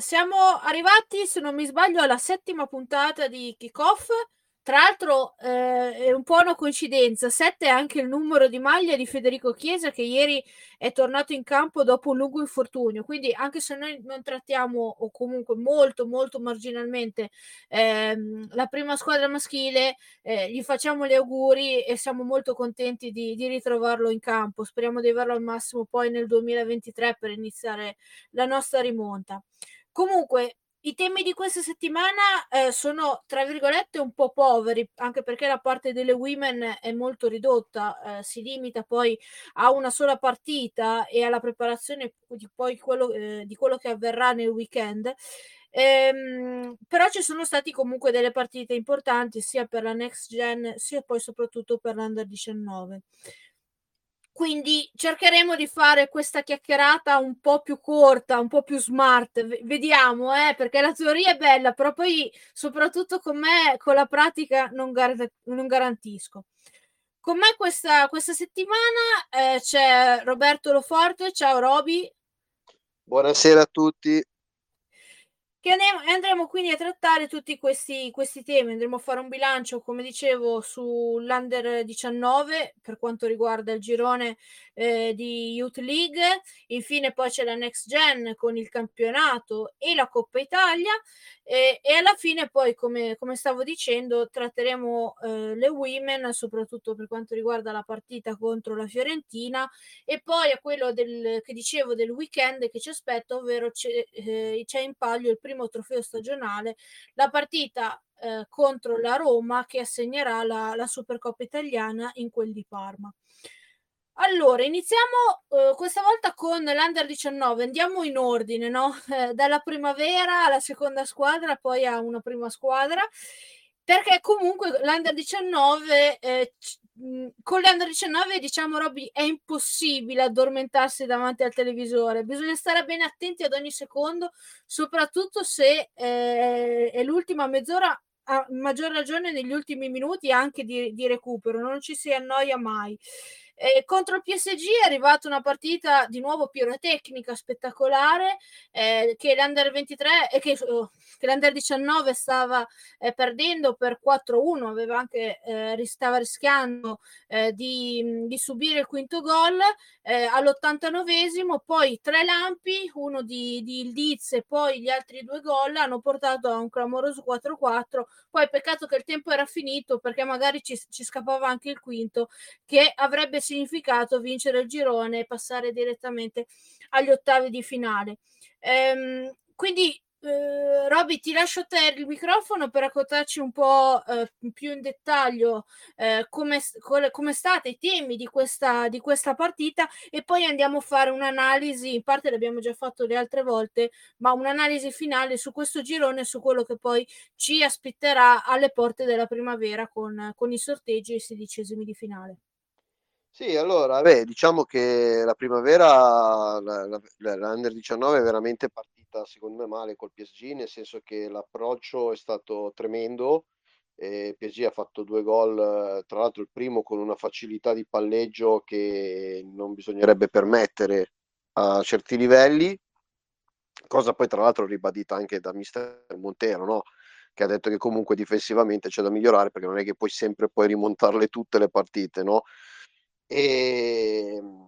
Siamo arrivati, se non mi sbaglio, alla settima puntata di Kickoff. Tra l'altro eh, è un po' una coincidenza, 7 è anche il numero di maglia di Federico Chiesa che ieri è tornato in campo dopo un lungo infortunio, quindi anche se noi non trattiamo o comunque molto molto marginalmente ehm, la prima squadra maschile, eh, gli facciamo gli auguri e siamo molto contenti di, di ritrovarlo in campo, speriamo di averlo al massimo poi nel 2023 per iniziare la nostra rimonta. Comunque, i temi di questa settimana eh, sono, tra virgolette, un po' poveri, anche perché la parte delle women è molto ridotta, eh, si limita poi a una sola partita e alla preparazione di quello, eh, di quello che avverrà nel weekend. Ehm, però ci sono stati comunque delle partite importanti sia per la next gen sia poi soprattutto per l'under 19. Quindi cercheremo di fare questa chiacchierata un po' più corta, un po' più smart. V- vediamo, eh, perché la teoria è bella, però poi soprattutto con me, con la pratica, non, gar- non garantisco. Con me questa, questa settimana eh, c'è Roberto Loforte. Ciao Roby. Buonasera a tutti che andremo quindi a trattare tutti questi, questi temi, andremo a fare un bilancio, come dicevo, sull'Under 19 per quanto riguarda il girone eh, di Youth League, infine poi c'è la Next Gen con il campionato e la Coppa Italia. E, e alla fine poi, come, come stavo dicendo, tratteremo eh, le women, soprattutto per quanto riguarda la partita contro la Fiorentina e poi a quello del, che dicevo del weekend che ci aspetta, ovvero c'è, eh, c'è in palio il primo primo trofeo stagionale la partita eh, contro la Roma che assegnerà la, la Supercoppa italiana in quel di Parma. Allora, iniziamo eh, questa volta con l'Under 19, andiamo in ordine, no? Eh, dalla primavera alla seconda squadra, poi a una prima squadra, perché comunque l'Under 19 eh, con le under 19 diciamo Robby è impossibile addormentarsi davanti al televisore. Bisogna stare bene attenti ad ogni secondo soprattutto se eh, è l'ultima mezz'ora a maggior ragione negli ultimi minuti anche di, di recupero non ci si annoia mai eh, contro il PSG è arrivata una partita di nuovo pirotecnica spettacolare eh, che l'Under 23 e eh, che, oh, che l'Under 19 stava eh, perdendo per 4-1, aveva anche eh, stava rischiando eh, di, di, subire il quinto gol eh, all'89esimo, poi tre lampi, uno di, di Ildiz e poi gli altri due gol hanno portato a un clamoroso 4-4. Poi peccato che il tempo era finito perché magari ci, ci scappava anche il quinto che avrebbe significato vincere il girone e passare direttamente agli ottavi di finale. Ehm, quindi Uh, Roby, ti lascio a te il microfono per raccontarci un po' uh, più in dettaglio uh, come, come state i temi di questa, di questa partita e poi andiamo a fare un'analisi, in parte l'abbiamo già fatto le altre volte, ma un'analisi finale su questo girone, su quello che poi ci aspetterà alle porte della primavera con, con i sorteggi e i sedicesimi di finale. Sì, allora, beh, diciamo che la primavera, l'Under 19 è veramente partita secondo me male col PSG, nel senso che l'approccio è stato tremendo. E PSG ha fatto due gol, tra l'altro il primo con una facilità di palleggio che non bisognerebbe permettere a certi livelli, cosa poi tra l'altro ribadita anche da mister Montero, no? che ha detto che comunque difensivamente c'è da migliorare perché non è che puoi sempre poi rimontarle tutte le partite, no? E ehm,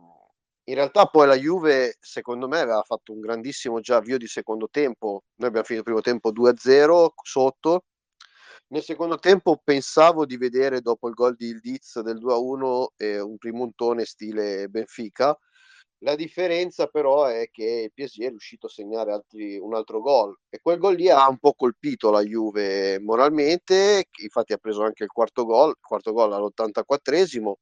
in realtà poi la Juve, secondo me, aveva fatto un grandissimo già avvio di secondo tempo. Noi abbiamo finito il primo tempo 2-0 sotto. Nel secondo tempo pensavo di vedere dopo il gol di Ildiz del 2-1 eh, un rimontone stile Benfica. La differenza però è che il PSG è riuscito a segnare altri, un altro gol e quel gol lì ha un po' colpito la Juve moralmente, infatti ha preso anche il quarto gol, quarto gol all'84esimo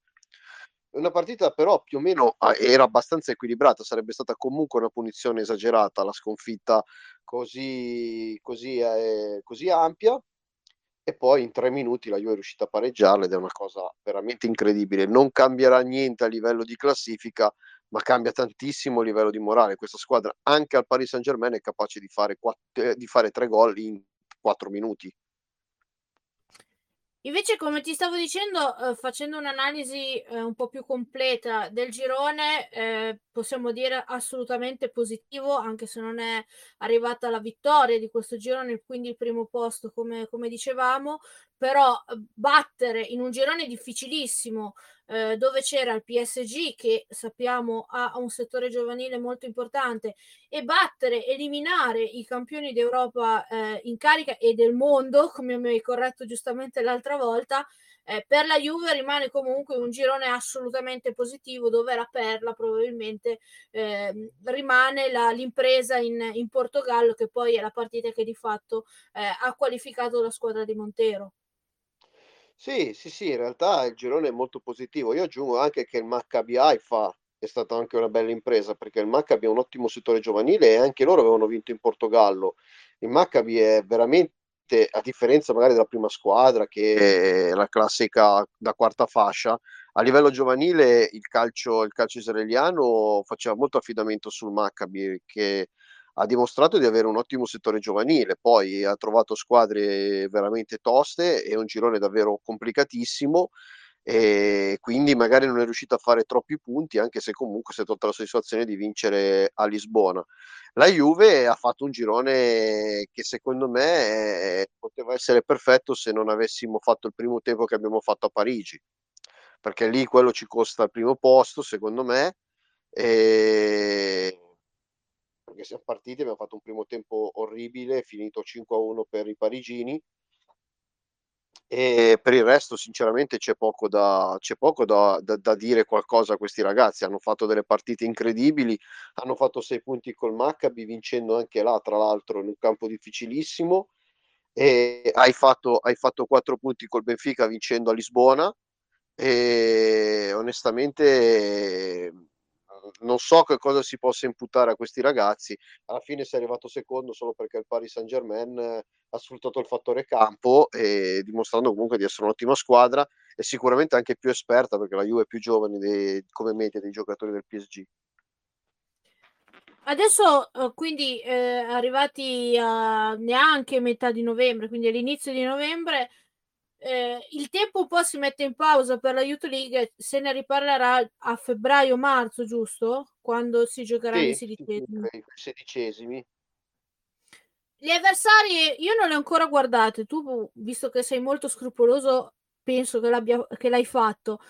una partita però più o meno ah, era abbastanza equilibrata, sarebbe stata comunque una punizione esagerata la sconfitta così, così, eh, così ampia e poi in tre minuti la Juve è riuscita a pareggiarla ed è una cosa veramente incredibile. Non cambierà niente a livello di classifica, ma cambia tantissimo a livello di morale. Questa squadra, anche al Paris Saint Germain, è capace di fare, quatt- di fare tre gol in quattro minuti. Invece, come ti stavo dicendo, eh, facendo un'analisi eh, un po' più completa del girone, eh, possiamo dire assolutamente positivo, anche se non è arrivata la vittoria di questo girone, quindi il primo posto, come, come dicevamo, però battere in un girone difficilissimo eh, dove c'era il PSG che sappiamo ha un settore giovanile molto importante e battere, eliminare i campioni d'Europa eh, in carica e del mondo, come mi hai corretto giustamente l'altra volta, eh, per la Juve rimane comunque un girone assolutamente positivo dove la perla probabilmente eh, rimane la, l'impresa in, in, Portogallo che poi è la partita che di fatto eh, ha qualificato la squadra di Montero. Sì, sì, sì, in realtà il girone è molto positivo. Io aggiungo anche che il Maccabi Haifa è stata anche una bella impresa perché il Maccabi è un ottimo settore giovanile e anche loro avevano vinto in Portogallo. Il Maccabi è veramente, a differenza magari della prima squadra che è la classica da quarta fascia, a livello giovanile il calcio, il calcio israeliano faceva molto affidamento sul Maccabi che ha dimostrato di avere un ottimo settore giovanile, poi ha trovato squadre veramente toste e un girone davvero complicatissimo e quindi magari non è riuscito a fare troppi punti anche se comunque si è tolta la soddisfazione di vincere a Lisbona. La Juve ha fatto un girone che secondo me eh, poteva essere perfetto se non avessimo fatto il primo tempo che abbiamo fatto a Parigi, perché lì quello ci costa il primo posto secondo me. E perché siamo partiti, abbiamo fatto un primo tempo orribile, finito 5-1 per i parigini. E per il resto sinceramente c'è poco, da, c'è poco da, da, da, dire qualcosa a questi ragazzi. Hanno fatto delle partite incredibili hanno fatto sei punti col Maccabi vincendo anche là tra l'altro in un campo difficilissimo. E hai fatto, hai fatto quattro punti col Benfica vincendo a Lisbona. E onestamente non so che cosa si possa imputare a questi ragazzi. Alla fine si è arrivato secondo solo perché il Paris Saint Germain eh, ha sfruttato il fattore campo e dimostrando comunque di essere un'ottima squadra e sicuramente anche più esperta perché la Juve è più giovane dei, come media dei giocatori del PSG. Adesso eh, quindi eh, arrivati a neanche metà di novembre, quindi all'inizio di novembre, eh, il tempo un po' si mette in pausa per la Youth League, se ne riparlerà a febbraio-marzo, giusto? Quando si giocherà sì, i sedicesimi. Sedicesimi. Gli avversari io non li ho ancora guardati, tu visto che sei molto scrupoloso penso che, che l'hai fatto.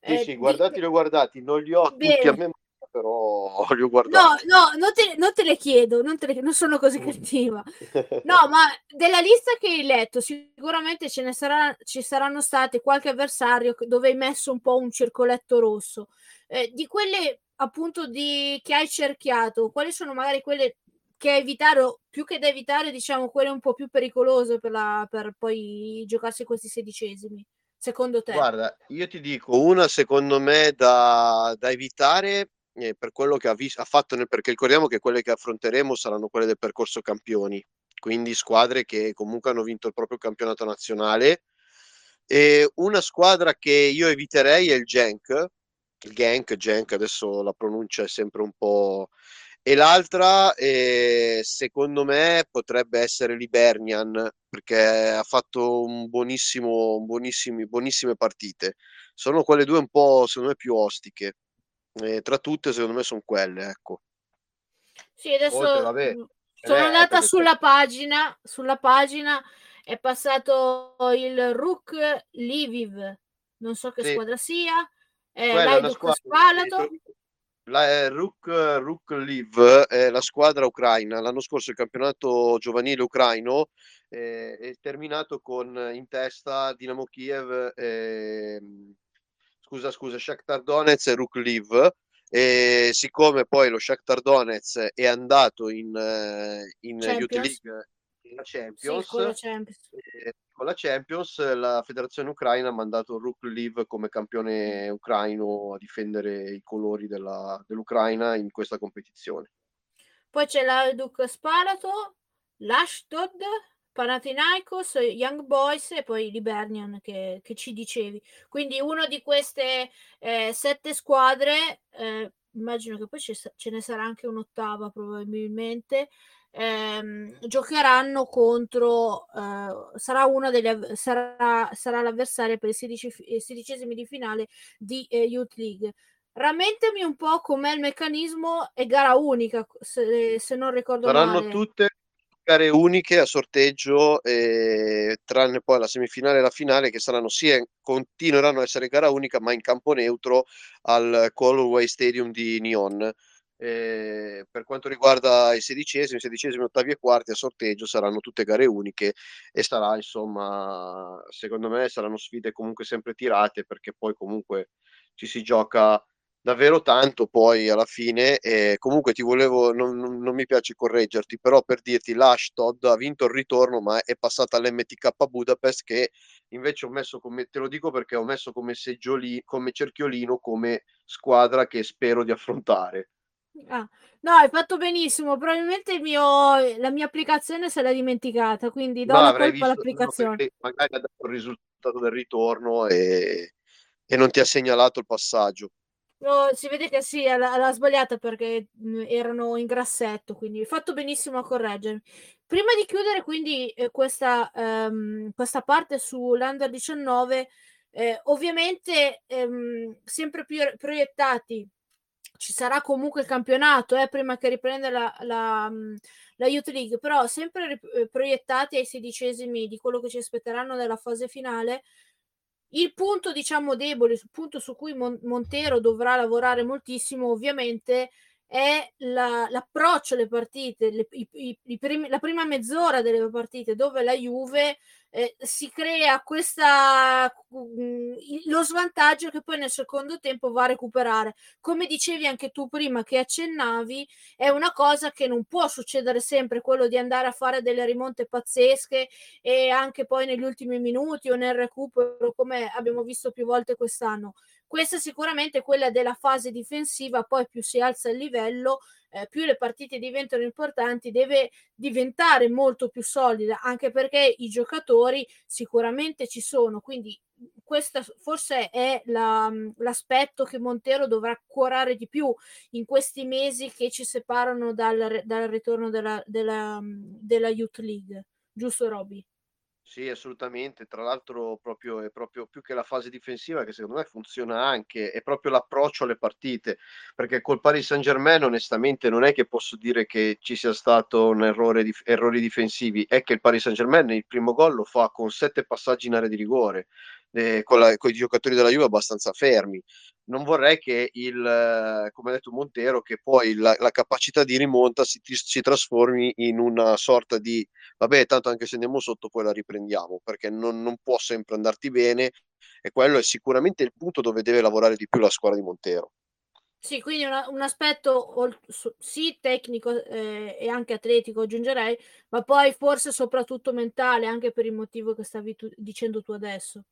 Sì, eh, sì, guardati, li ho guardati, non li ho Bene. tutti a me però li ho guardati. No, no, non te, non te le chiedo, non, te le, non sono così cattiva. No, ma della lista che hai letto, sicuramente ce ne sarà, ci saranno state qualche avversario dove hai messo un po' un circoletto rosso. Eh, di quelle appunto di, che hai cerchiato, quali sono magari quelle che evitare, o più che da evitare, diciamo, quelle un po' più pericolose per, la, per poi giocarsi questi sedicesimi? Secondo te? Guarda, io ti dico una secondo me da, da evitare eh, per quello che ha, vis- ha fatto, nel, perché ricordiamo che quelle che affronteremo saranno quelle del percorso campioni, quindi squadre che comunque hanno vinto il proprio campionato nazionale. E una squadra che io eviterei è il Genk, il Genk, Genk, adesso la pronuncia è sempre un po'... E l'altra, eh, secondo me, potrebbe essere l'Ibernian, perché ha fatto un buonissimo, buonissimi, buonissime partite. Sono quelle due un po', secondo me, più ostiche. E tra tutte, secondo me, sono quelle, ecco. Sì, adesso Oltre, vabbè, sono eh, andata sulla pagina, sulla pagina è passato il Rook Liviv, non so che sì. squadra sia, eh, Spalato. La eh, Rook, Rook Liv è la squadra ucraina. L'anno scorso il campionato giovanile ucraino eh, è terminato con in testa Dinamo Kiev e, scusa, scusa, Shakhtar Donetsk e Rukliv. E siccome poi lo Shakhtar Donetsk è andato in, eh, in Youth League la Champions, sì, con la Champions. Eh, con la Champions la federazione ucraina ha mandato Rukliv come campione ucraino a difendere i colori della, dell'Ucraina in questa competizione. Poi c'è la Duke Sparato, l'Ashdod, Panathinaikos, Young Boys e poi Libernian che, che ci dicevi. Quindi una di queste eh, sette squadre, eh, immagino che poi ce ne sarà anche un'ottava probabilmente, ehm, giocheranno contro, eh, sarà una delle, sarà, sarà l'avversaria per i 16, sedicesimi di finale di eh, Youth League. Rammentami un po' com'è il meccanismo e gara unica, se, se non ricordo Saranno male. tutte gare uniche a sorteggio, eh, tranne poi la semifinale e la finale, che saranno sia continueranno a essere gara unica, ma in campo neutro al Colorway Stadium di Nyon. Eh, per quanto riguarda i sedicesimi, sedicesimi, ottavi e quarti a sorteggio saranno tutte gare uniche e sarà insomma, secondo me saranno sfide comunque sempre tirate perché poi comunque ci si gioca davvero tanto poi alla fine e comunque ti volevo non, non, mi piace correggerti però per dirti l'Ashtod ha vinto il ritorno ma è passata all'MTK Budapest che invece ho messo come te lo dico perché ho messo come seggiolino come cerchiolino come squadra che spero di affrontare Ah, no, hai fatto benissimo. Probabilmente il mio, la mia applicazione se l'ha dimenticata, quindi do no, la colpa all'applicazione. magari ha dato il risultato del ritorno e, e non ti ha segnalato il passaggio. No, si vede che sì, l'ha, sbagliata perché mh, erano in grassetto, quindi fatto benissimo a correggermi. Prima di chiudere quindi eh, questa, ehm, questa parte sull'Under 19, eh, ovviamente ehm, sempre più proiettati ci sarà comunque il campionato eh, prima che riprenda la, la, la, Youth League, però sempre eh, proiettati ai sedicesimi di quello che ci aspetteranno nella fase finale. Il punto, diciamo, debole, il punto su cui Mon- Montero dovrà lavorare moltissimo, ovviamente, è la, l'approccio alle partite, le, i, i, i primi, la prima mezz'ora delle partite dove la Juve eh, si crea questa, mm, lo svantaggio che poi nel secondo tempo va a recuperare. Come dicevi anche tu prima che accennavi, è una cosa che non può succedere sempre, quello di andare a fare delle rimonte pazzesche e anche poi negli ultimi minuti o nel recupero, come abbiamo visto più volte quest'anno. Questa sicuramente quella della fase difensiva, poi più si alza il livello, eh, più le partite diventano importanti, deve diventare molto più solida, anche perché i giocatori sicuramente ci sono, quindi questo forse è la, l'aspetto che Montero dovrà curare di più in questi mesi che ci separano dal, dal ritorno della, della, della Youth League. Giusto, Roby? Sì, assolutamente. Tra l'altro, proprio, è proprio più che la fase difensiva che secondo me funziona anche, è proprio l'approccio alle partite. Perché col Paris Saint Germain, onestamente, non è che posso dire che ci sia stato un errore di errori difensivi, è che il Paris Saint Germain il primo gol lo fa con sette passaggi in area di rigore, eh, con, la, con i giocatori della Juve abbastanza fermi non vorrei che il, come ha detto Montero, che poi la, la capacità di rimonta si, si, trasformi in una sorta di, vabbè, tanto anche se andiamo sotto poi la riprendiamo, perché non, non può sempre andarti bene e quello è sicuramente il punto dove deve lavorare di più la squadra di Montero. Sì, quindi una, un aspetto sì tecnico eh, e anche atletico aggiungerei, ma poi forse soprattutto mentale, anche per il motivo che stavi tu, dicendo tu adesso.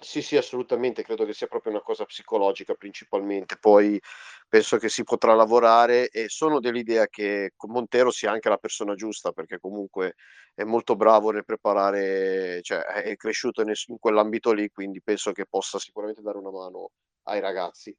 Sì, sì, assolutamente, credo che sia proprio una cosa psicologica principalmente, poi penso che si potrà lavorare e sono dell'idea che Montero sia anche la persona giusta perché comunque è molto bravo nel preparare, cioè è cresciuto in, in quell'ambito lì, quindi penso che possa sicuramente dare una mano ai ragazzi.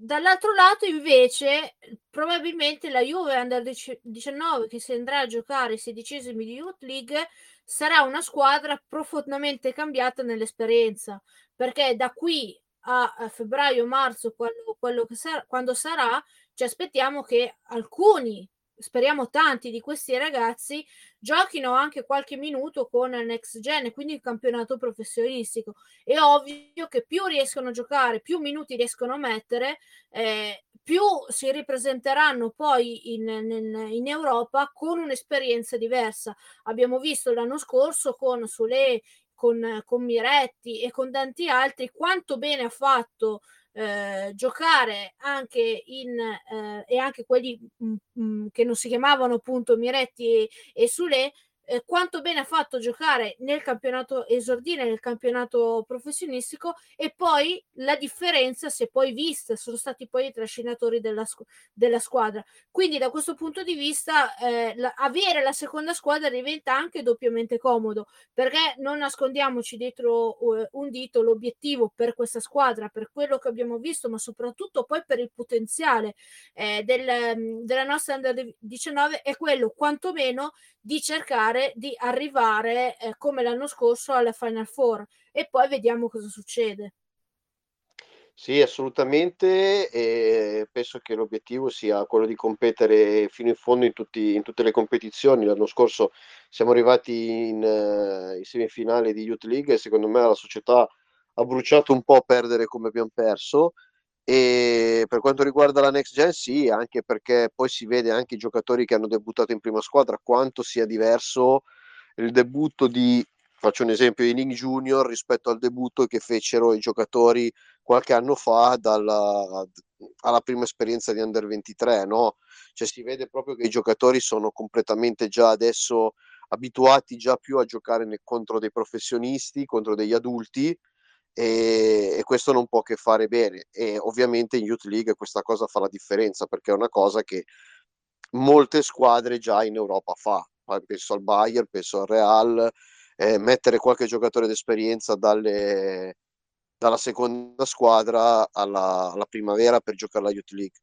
Dall'altro lato, invece, probabilmente la Juve Under 19 che si andrà a giocare i sedicesimi di Youth League sarà una squadra profondamente cambiata nell'esperienza, perché da qui a, febbraio-marzo, quello, quello che sarà, quando sarà, ci aspettiamo che alcuni speriamo tanti di questi ragazzi giochino anche qualche minuto con next gen, quindi il campionato professionistico. È ovvio che più riescono a giocare, più minuti riescono a mettere, eh, più si ripresenteranno poi in, in, in, Europa con un'esperienza diversa. Abbiamo visto l'anno scorso con Sole, con, con Miretti e con tanti altri quanto bene ha fatto eh, giocare anche in eh, e anche quelli mh, mm, mh, mm, che non si chiamavano appunto Miretti e, e Sule eh, quanto bene ha fatto giocare nel campionato esordine, nel campionato professionistico e poi la differenza si è poi vista, sono stati poi i trascinatori della, della squadra. Quindi da questo punto di vista eh, la, avere la seconda squadra diventa anche doppiamente comodo perché non nascondiamoci dietro uh, un dito l'obiettivo per questa squadra, per quello che abbiamo visto, ma soprattutto poi per il potenziale eh, del, della nostra under 19 è quello quantomeno di cercare di arrivare eh, come l'anno scorso alla Final Four e poi vediamo cosa succede. Sì, assolutamente, e penso che l'obiettivo sia quello di competere fino in fondo in, tutti, in tutte le competizioni. L'anno scorso siamo arrivati in, uh, in semifinale di Youth League e secondo me la società ha bruciato un po' a perdere come abbiamo perso. E per quanto riguarda la next gen, sì, anche perché poi si vede anche i giocatori che hanno debuttato in prima squadra quanto sia diverso il debutto di, faccio un esempio, di Ning Junior rispetto al debutto che fecero i giocatori qualche anno fa dalla, alla prima esperienza di Under 23, no? Cioè si vede proprio che i giocatori sono completamente già adesso abituati già più a giocare nel, contro dei professionisti, contro degli adulti e, e, questo non può che fare bene. E ovviamente in Youth League questa cosa fa la differenza perché è una cosa che molte squadre già in Europa fa. Penso al Bayern, penso al Real eh, mettere qualche giocatore d'esperienza dalle, dalla seconda squadra alla, alla primavera per giocare la Youth League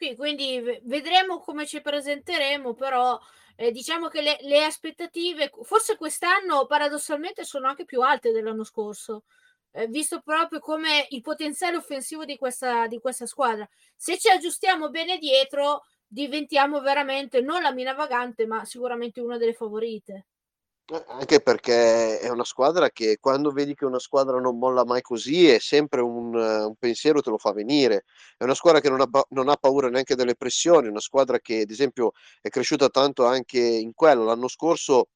Qui, quindi vedremo come ci presenteremo, però eh, diciamo che le, le, aspettative, forse quest'anno paradossalmente sono anche più alte dell'anno scorso, eh, visto proprio come il potenziale offensivo di questa, di questa squadra. Se ci aggiustiamo bene dietro, diventiamo veramente non la mina vagante, ma sicuramente una delle favorite. Eh, anche perché è una squadra che quando vedi che una squadra non molla mai così è sempre un, un pensiero te lo fa venire. È una squadra che non ha, non ha, paura neanche delle pressioni, una squadra che ad esempio è cresciuta tanto anche in quello. L'anno scorso,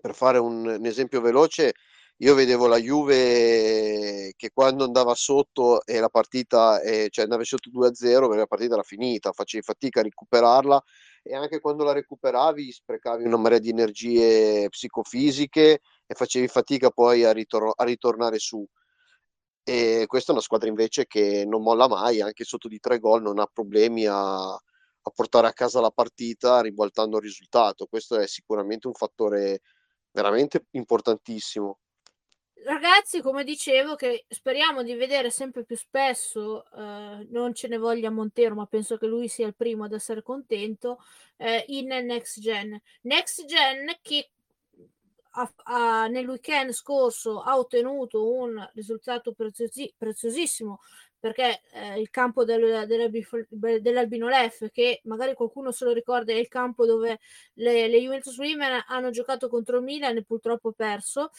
per fare un, un esempio veloce, io vedevo la Juve che quando andava sotto e la partita, eh, cioè andava sotto 2-0 perché la partita era finita, facevi fatica a recuperarla e anche quando la recuperavi sprecavi una marea di energie psicofisiche e facevi fatica poi a, ritor- a ritornare su. E questa è una squadra invece che non molla mai, anche sotto di tre gol non ha problemi a, a portare a casa la partita ribaltando il risultato. Questo è sicuramente un fattore veramente importantissimo ragazzi, come dicevo, che speriamo di vedere sempre più spesso, eh, non ce ne voglia Montero, ma penso che lui sia il primo ad essere contento, eh, in Next Gen. Next Gen che ha, ha, nel weekend scorso ha ottenuto un risultato preziosi, preziosissimo perché eh, il campo del, dell'Albino Lef, che magari qualcuno se lo ricorda, è il campo dove le, le Juventus Women hanno giocato contro Milan e purtroppo perso,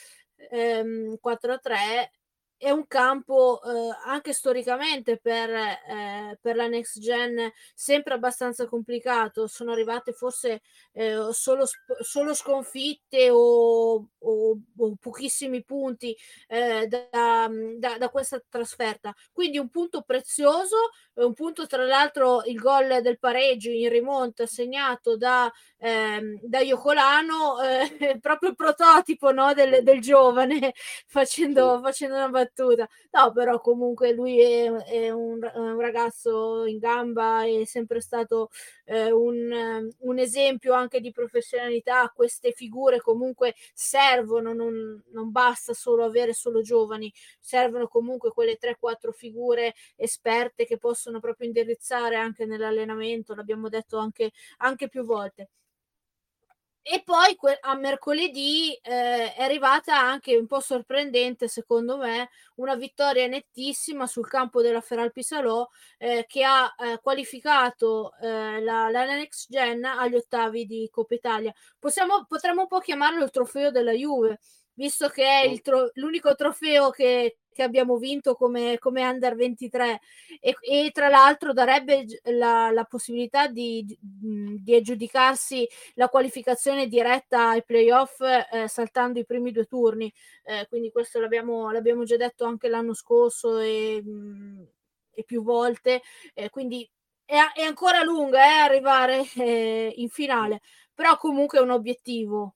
ehm, 4-3 è un campo eh, anche storicamente per, eh, per, la next gen sempre abbastanza complicato. Sono arrivate forse eh, solo, solo, sconfitte o, o, o, pochissimi punti eh, da, da, da, questa trasferta. Quindi un punto prezioso, un punto tra l'altro il gol del pareggio in rimonta segnato da, ehm, da Iocolano, eh, proprio il prototipo no, del, del, giovane facendo, facendo una battuta. No, però comunque lui è, è, un, un, ragazzo in gamba, è sempre stato eh, un, un, esempio anche di professionalità. Queste figure comunque servono, non, non basta solo avere solo giovani, servono comunque quelle 3-4 figure esperte che possono proprio indirizzare anche nell'allenamento, l'abbiamo detto anche, anche più volte. E poi a mercoledì eh, è arrivata anche un po' sorprendente, secondo me, una vittoria nettissima sul campo della Feralpi Salò eh, che ha eh, qualificato eh, la, la Next Gen agli ottavi di Coppa Italia. Possiamo, potremmo un po' chiamarlo il trofeo della Juve, visto che è tro- l'unico trofeo che, che abbiamo vinto come, come under 23 e, e, tra l'altro darebbe la, la possibilità di, di, aggiudicarsi la qualificazione diretta ai playoff eh, saltando i primi due turni eh, quindi questo l'abbiamo, l'abbiamo, già detto anche l'anno scorso e, e più volte eh, quindi è, è, ancora lunga eh, arrivare eh, in finale però comunque è un obiettivo.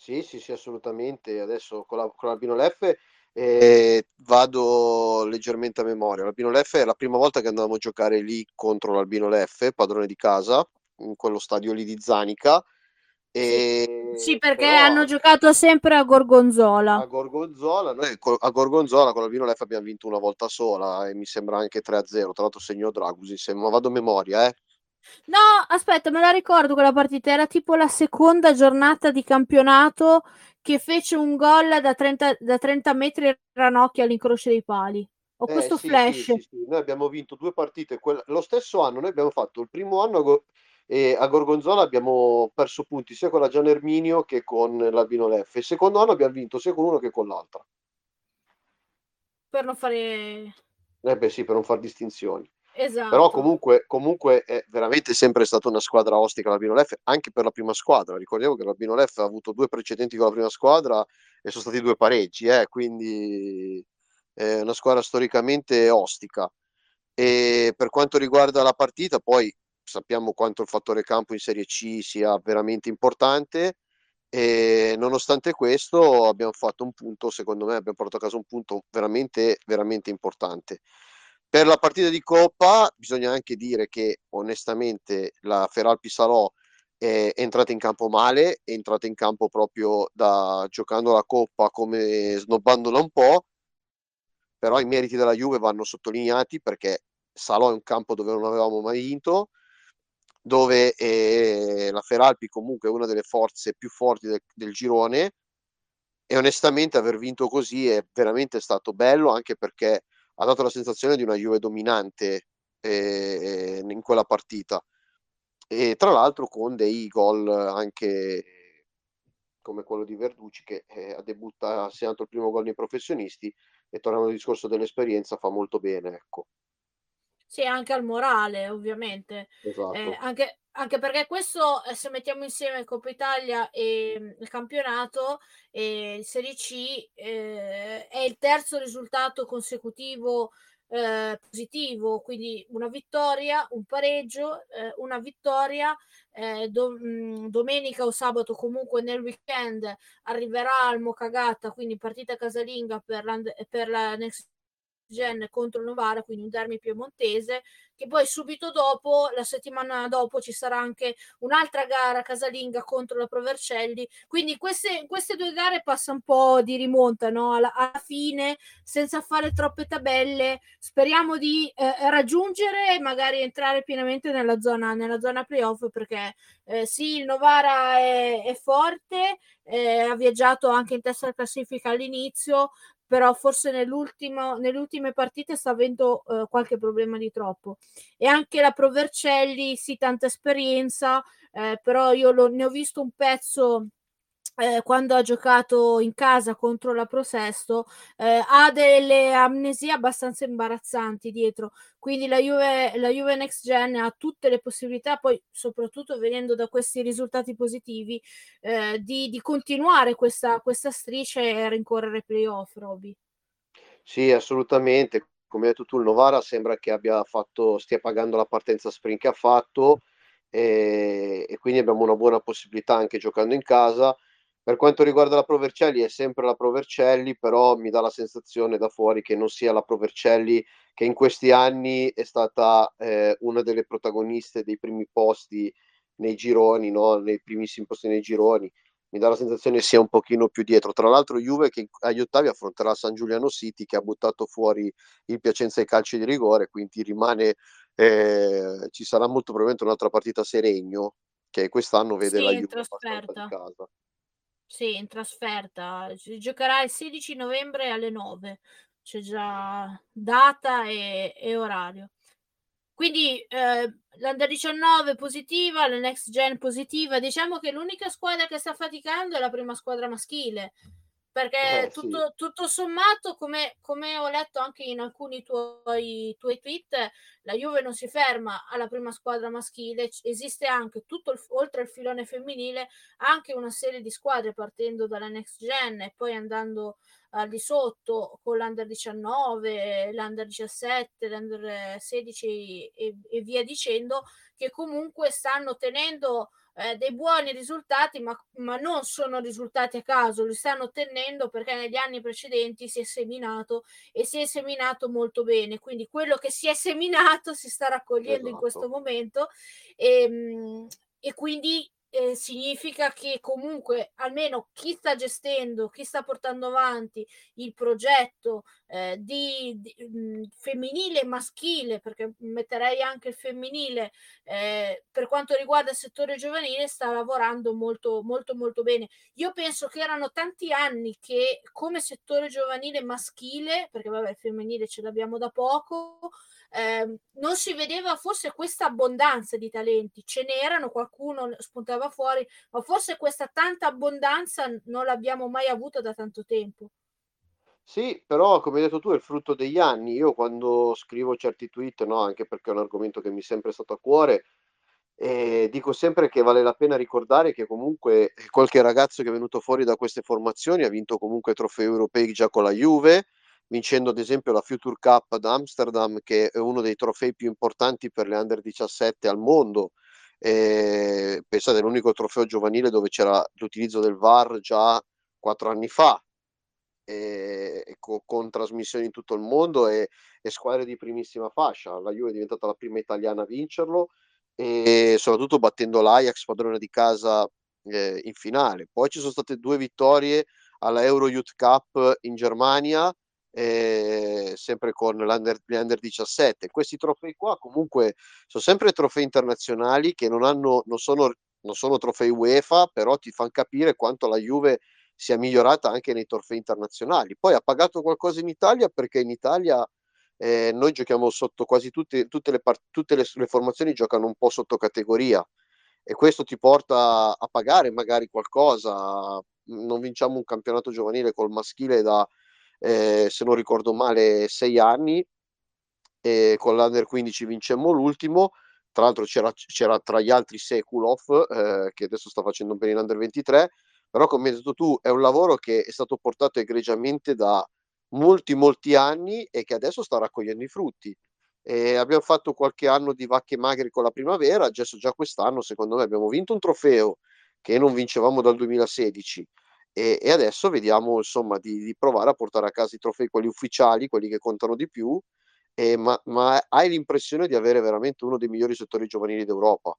Sì, sì, sì, assolutamente. Adesso con, la, con l'Albino Leffe eh, vado leggermente a memoria. L'Albino Leffe è la prima volta che andavamo a giocare lì contro l'Albino Leffe, padrone di casa, in quello stadio lì di Zanica. E... Sì, perché però, hanno giocato sempre a Gorgonzola. A Gorgonzola, noi a Gorgonzola con l'Albino Leffe abbiamo vinto una volta sola e mi sembra anche 3-0. Tra l'altro segno Dragusi, ma vado a memoria, eh. No, aspetta, me la ricordo quella partita. Era tipo la seconda giornata di campionato che fece un gol da 30, da 30 metri Ranocchia all'incrocio dei pali. Ho eh, questo sì, flash. Sì, sì, noi abbiamo vinto due partite. Quella... Lo stesso anno, noi abbiamo fatto il primo anno a, Go... e a Gorgonzola abbiamo perso punti sia con la Gian Erminio che con l'Albino Leffe. Il secondo anno abbiamo vinto sia con uno che con l'altra. Per non fare... Eh beh sì, per non fare distinzioni. Esatto. Però comunque, comunque è veramente sempre stata una squadra ostica l'Albino Leff, anche per la prima squadra. Ricordiamo che l'Albino Leff ha avuto due precedenti con la prima squadra e sono stati due pareggi, eh, quindi è una squadra storicamente ostica. E per quanto riguarda la partita, poi sappiamo quanto il fattore campo in Serie C sia veramente importante. E nonostante questo abbiamo fatto un punto, secondo me abbiamo portato a casa un punto veramente, veramente importante. Per la partita di Coppa bisogna anche dire che onestamente la Feralpi Salò è entrata in campo male, è entrata in campo proprio da giocando la Coppa come snobbandola un po', però i meriti della Juve vanno sottolineati perché Salò è un campo dove non avevamo mai vinto, dove eh, la Feralpi comunque è una delle forze più forti del, del girone e onestamente aver vinto così è veramente stato bello anche perché ha dato la sensazione di una Juve dominante eh, in quella partita e tra l'altro con dei gol anche come quello di Verducci che eh, ha debuttato, ha segnato il primo gol nei professionisti e tornando al discorso dell'esperienza fa molto bene ecco. Sì, anche al morale, ovviamente. Esatto. Eh, anche, anche, perché questo, eh, se mettiamo insieme Coppa Italia e mm, il campionato, e il Serie C, eh, è il terzo risultato consecutivo eh, positivo, quindi una vittoria, un pareggio, eh, una vittoria, eh, do, mh, mm, domenica o sabato comunque nel weekend arriverà al Mocagata, quindi partita casalinga per per la Next Gen contro Novara, quindi un derby piemontese, che poi subito dopo, la settimana dopo, ci sarà anche un'altra gara casalinga contro la Provercelli. Quindi queste, queste due gare passa un po' di rimonta no? alla, alla, fine, senza fare troppe tabelle. Speriamo di eh, raggiungere e magari entrare pienamente nella zona, nella zona playoff, perché eh, sì, il Novara è, è forte, eh, ha viaggiato anche in testa classifica all'inizio, però forse nelle ultime partite sta avendo eh, qualche problema di troppo. E anche la Provercelli, sì, tanta esperienza, eh, però io lo, ne ho visto un pezzo eh, quando ha giocato in casa contro la Prosesto eh, ha delle amnesie abbastanza imbarazzanti dietro. Quindi la Juve, la Juve Next Gen ha tutte le possibilità poi soprattutto venendo da questi risultati positivi eh, di, di, continuare questa, questa striscia e rincorrere playoff Roby. Sì assolutamente. Come hai detto tu il Novara sembra che abbia fatto stia pagando la partenza sprint che ha fatto e, e quindi abbiamo una buona possibilità anche giocando in casa per quanto riguarda la Provercelli è sempre la Provercelli, però mi dà la sensazione da fuori che non sia la Provercelli che in questi anni è stata eh, una delle protagoniste dei primi posti nei gironi, no? nei primissimi posti nei gironi. Mi dà la sensazione che sia un pochino più dietro. Tra l'altro Juve che agli ottavi affronterà San Giuliano City che ha buttato fuori il Piacenza ai calci di rigore, quindi rimane, eh, ci sarà molto probabilmente un'altra partita Seregno che quest'anno vede sì, la Juve casa. Sì, in trasferta. Giocherà il 16 novembre alle 9. C'è già data e, e orario. Quindi eh, l'Under 19 positiva, la Next Gen positiva. Diciamo che l'unica squadra che sta faticando è la prima squadra maschile. Perché eh, tutto, sì. tutto, sommato, come, come, ho letto anche in alcuni tuoi, tuoi, tweet, la Juve non si ferma alla prima squadra maschile, esiste anche tutto il, oltre al filone femminile anche una serie di squadre partendo dalla next gen e poi andando al di sotto con l'under 19, l'under 17, l'under 16 e, e via dicendo, che comunque stanno tenendo eh, dei buoni risultati, ma, ma, non sono risultati a caso, li stanno ottenendo perché negli anni precedenti si è seminato e si è seminato molto bene. Quindi quello che si è seminato si sta raccogliendo esatto. in questo momento e, ehm, e quindi eh, significa che comunque almeno chi sta gestendo, chi sta portando avanti il progetto eh, di, di mh, mm, femminile e maschile, perché metterei anche il femminile eh, per quanto riguarda il settore giovanile, sta lavorando molto molto molto bene. Io penso che erano tanti anni che come settore giovanile maschile, perché vabbè il femminile ce l'abbiamo da poco, eh, non si vedeva forse questa abbondanza di talenti, ce n'erano, qualcuno spuntava fuori, ma forse questa tanta abbondanza non l'abbiamo mai avuta da tanto tempo. Sì, però come hai detto tu è il frutto degli anni. Io quando scrivo certi tweet, no, anche perché è un argomento che mi è sempre stato a cuore, eh, dico sempre che vale la pena ricordare che comunque qualche ragazzo che è venuto fuori da queste formazioni ha vinto comunque trofei europei già con la Juve, vincendo ad esempio la Future Cup ad Amsterdam, che è uno dei trofei più importanti per le under 17 al mondo. E pensate, l'unico trofeo giovanile dove c'era l'utilizzo del VAR già quattro anni fa, e, e con, con, trasmissioni in tutto il mondo e, e, squadre di primissima fascia. La Juve è diventata la prima italiana a vincerlo e soprattutto battendo l'Ajax, padrone di casa eh, in finale. Poi ci sono state due vittorie alla Euro Youth Cup in Germania eh, sempre con l'under, l'under 17. Questi trofei qua comunque sono sempre trofei internazionali che non, hanno, non, sono, non sono trofei UEFA, però ti fanno capire quanto la Juve sia migliorata anche nei trofei internazionali. Poi ha pagato qualcosa in Italia perché in Italia eh, noi giochiamo sotto quasi tutte, tutte, le, part- tutte le, le, formazioni giocano un po' sotto categoria e questo ti porta a pagare magari qualcosa. Non vinciamo un campionato giovanile col maschile da eh, se non ricordo male, sei anni. E con l'Under 15 vincemmo l'ultimo. Tra l'altro c'era, c'era tra gli altri Sekulov, eh, che adesso sta facendo bene in Under 23, però come hai detto tu è un lavoro che è stato portato egregiamente da molti molti anni e che adesso sta raccogliendo i frutti. E abbiamo fatto qualche anno di vacche magre con la primavera, adesso già quest'anno secondo me abbiamo vinto un trofeo che non vincevamo dal 2016 e, e adesso vediamo insomma di, di, provare a portare a casa i trofei, quelli ufficiali, quelli che contano di più, e, ma, ma hai l'impressione di avere veramente uno dei migliori settori giovanili d'Europa.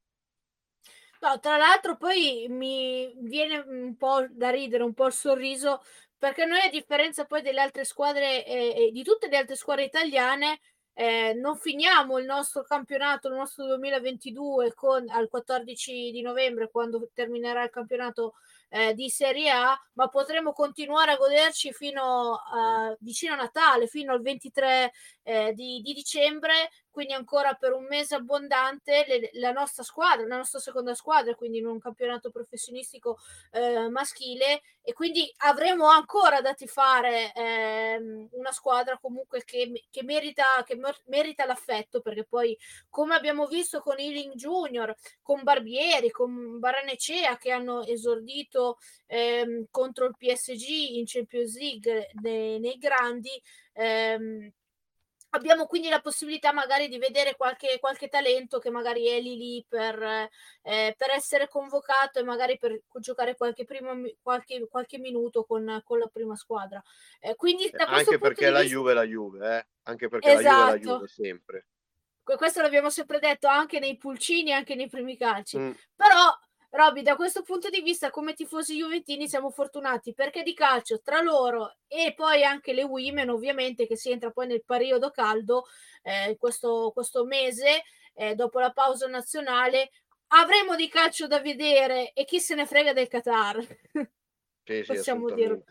No, tra l'altro poi mi viene un po' da ridere, un po' il sorriso, perché noi a differenza poi delle altre squadre, eh, di tutte le altre squadre italiane, eh, non finiamo il nostro campionato, il nostro 2022 con, al 14 di novembre, quando terminerà il campionato eh, di Serie A, ma potremo continuare a goderci fino a vicino a Natale, fino al 23 eh, di, di, dicembre, quindi ancora per un mese abbondante le, la nostra squadra, la nostra seconda squadra, quindi in un campionato professionistico eh, maschile e quindi avremo ancora da tifare eh, una squadra comunque che, che, merita, che merita l'affetto perché poi come abbiamo visto con Ealing Junior, con Barbieri, con Baranecea che hanno esordito ehm, contro il PSG in Champions League nei, nei grandi ehm, abbiamo quindi la possibilità magari di vedere qualche, qualche talento che magari è lì lì per, eh, per, essere convocato e magari per giocare qualche, primo, qualche, qualche minuto con, con, la prima squadra. Eh, quindi da anche perché la vista... Juve è la Juve, eh? anche perché esatto. la Juve è la esatto. Juve sempre. Questo l'abbiamo sempre detto anche nei pulcini, anche nei primi calci. Mm. Però Robby, da questo punto di vista, come tifosi juventini, siamo fortunati perché di calcio tra loro e poi anche le women, ovviamente, che si entra poi nel periodo caldo, eh, questo, questo mese, eh, dopo la pausa nazionale, avremo di calcio da vedere e chi se ne frega del Qatar. Sì, sì, possiamo dire.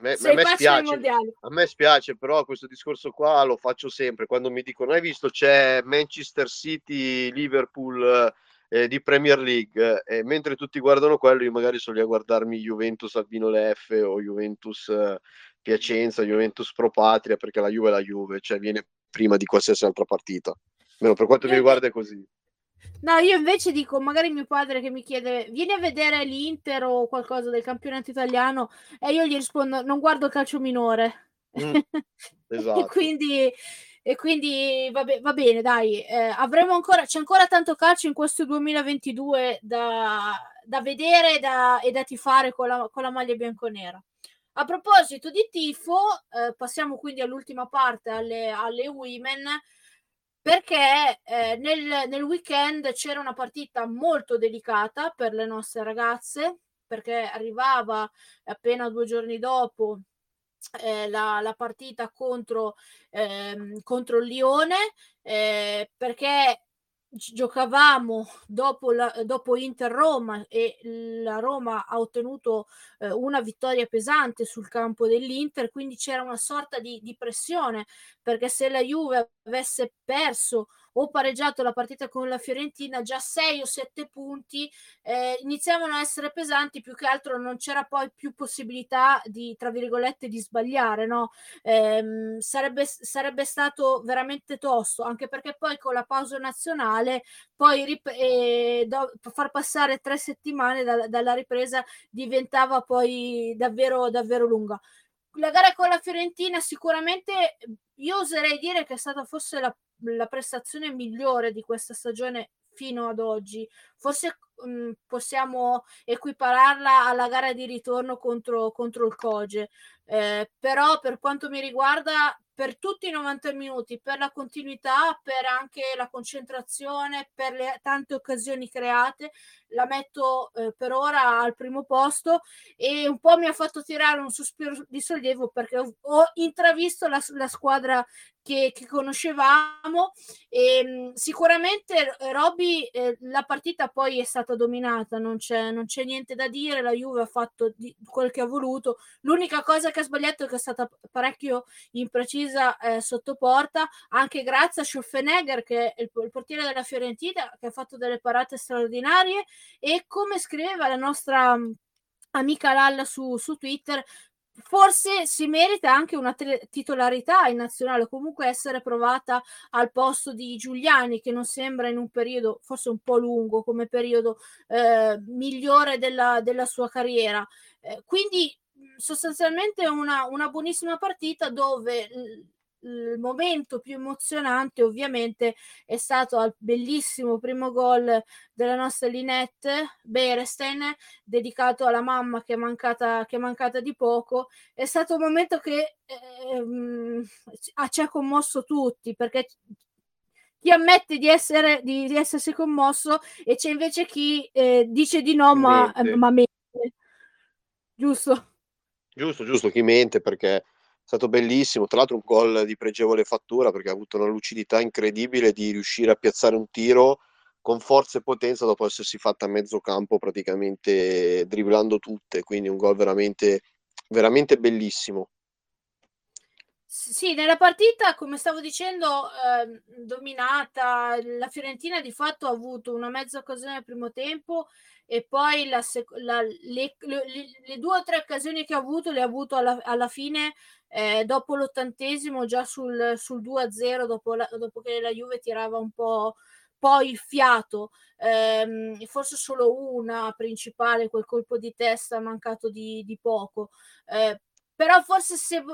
Me, a, me spiace, a me spiace, però questo discorso qua lo faccio sempre quando mi dicono: Hai visto c'è Manchester City, Liverpool eh, di Premier League e mentre tutti guardano quello io magari sono lì a guardarmi Juventus Albino Leffe o Juventus eh, Piacenza, Juventus Pro Patria perché la Juve è la Juve, cioè viene prima di qualsiasi altra partita. Almeno per quanto mi riguarda è così. No, io invece dico, magari mio padre che mi chiede, vieni a vedere l'Inter o qualcosa del campionato italiano e io gli rispondo, non guardo il calcio minore. Mm, esatto. e quindi, e quindi va, be- va bene, dai, eh, avremo ancora, c'è ancora tanto calcio in questo 2022 da, da vedere da, e da tifare con la, con la maglia bianconera. A proposito di tifo, eh, passiamo quindi all'ultima parte, alle, alle women perché eh, nel, nel, weekend c'era una partita molto delicata per le nostre ragazze, perché arrivava appena due giorni dopo eh, la, la, partita contro, eh, contro il Lione, eh, perché giocavamo dopo, la, dopo Inter Roma e la Roma ha ottenuto eh, una vittoria pesante sul campo dell'Inter, quindi c'era una sorta di, di pressione perché se la Juve avesse perso o pareggiato la partita con la Fiorentina, già 6 o 7 punti eh, iniziavano a essere pesanti, più che altro non c'era poi più possibilità di, tra virgolette, di sbagliare, no? Eh, sarebbe, sarebbe stato veramente tosto, anche perché poi con la pausa nazionale, poi rip- eh, do- far passare tre settimane da- dalla ripresa diventava poi davvero, davvero lunga la gara con la Fiorentina sicuramente io oserei dire che è stata forse la, la prestazione migliore di questa stagione fino ad oggi. Forse mh, mm, possiamo equipararla alla gara di ritorno contro, contro il Coge, eh, però per quanto mi riguarda per tutti i 90 minuti, per la continuità, per anche la concentrazione, per le tante occasioni create, la metto eh, per ora al primo posto e un po' mi ha fatto tirare un sospiro di sollievo perché ho, ho intravisto la, la squadra che, che, conoscevamo e mh, mm, sicuramente Robby eh, la partita poi è stata dominata non c'è, non c'è niente da dire la Juve ha fatto di, quel che ha voluto. L'unica cosa che ha sbagliato è che è stata parecchio imprecisa eh, sotto porta anche grazie a Schulfenegger che è il, il portiere della Fiorentina che ha fatto delle parate straordinarie. E come scriveva la nostra amica Lalla su, su Twitter forse si merita anche una t- titolarità in nazionale, comunque essere provata al posto di Giuliani, che non sembra in un periodo, forse un po' lungo come periodo, eh, migliore della, della, sua carriera. Eh, quindi sostanzialmente una, una buonissima partita dove il momento più emozionante ovviamente è stato al bellissimo primo gol della nostra Linette Beresten dedicato alla mamma che è mancata, che è mancata di poco. È stato un momento che ehm, ci ha commosso tutti perché chi ammette di, essere, di, di essersi commosso e c'è invece chi eh, dice di no ma, ma mente. Giusto? Giusto giusto chi mente perché stato bellissimo, tra l'altro un gol di pregevole fattura perché ha avuto una lucidità incredibile di riuscire a piazzare un tiro con forza e potenza dopo essersi fatta a mezzo campo praticamente dribblando tutte, quindi un gol veramente, veramente bellissimo. Sì, nella partita, come stavo dicendo, eh, dominata, la Fiorentina di fatto ha avuto una mezza occasione al primo tempo e poi la, la, le, le, le, due o tre occasioni che ha avuto le ha avuto alla, alla fine eh, dopo l'ottantesimo già sul, sul 2-0 dopo, la, dopo che la Juve tirava un po' poi il fiato, ehm, forse solo una principale, quel colpo di testa mancato di, di poco. Eh, però forse se,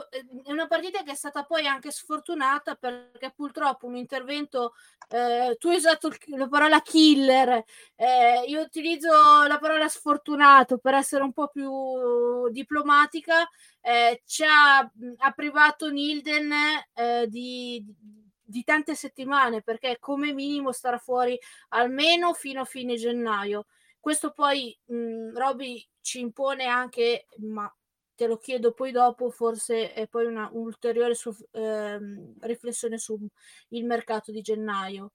è una partita che è stata poi anche sfortunata perché purtroppo un intervento eh, tu hai usato la parola killer eh, io utilizzo la parola sfortunato per essere un po' più diplomatica eh, ci ha, ha privato Nilden eh, di, di tante settimane perché come minimo starà fuori almeno fino a fine gennaio. Questo poi mh, Roby ci impone anche ma te lo chiedo poi dopo, forse è poi una ulteriore su, ehm, riflessione sul mercato di gennaio.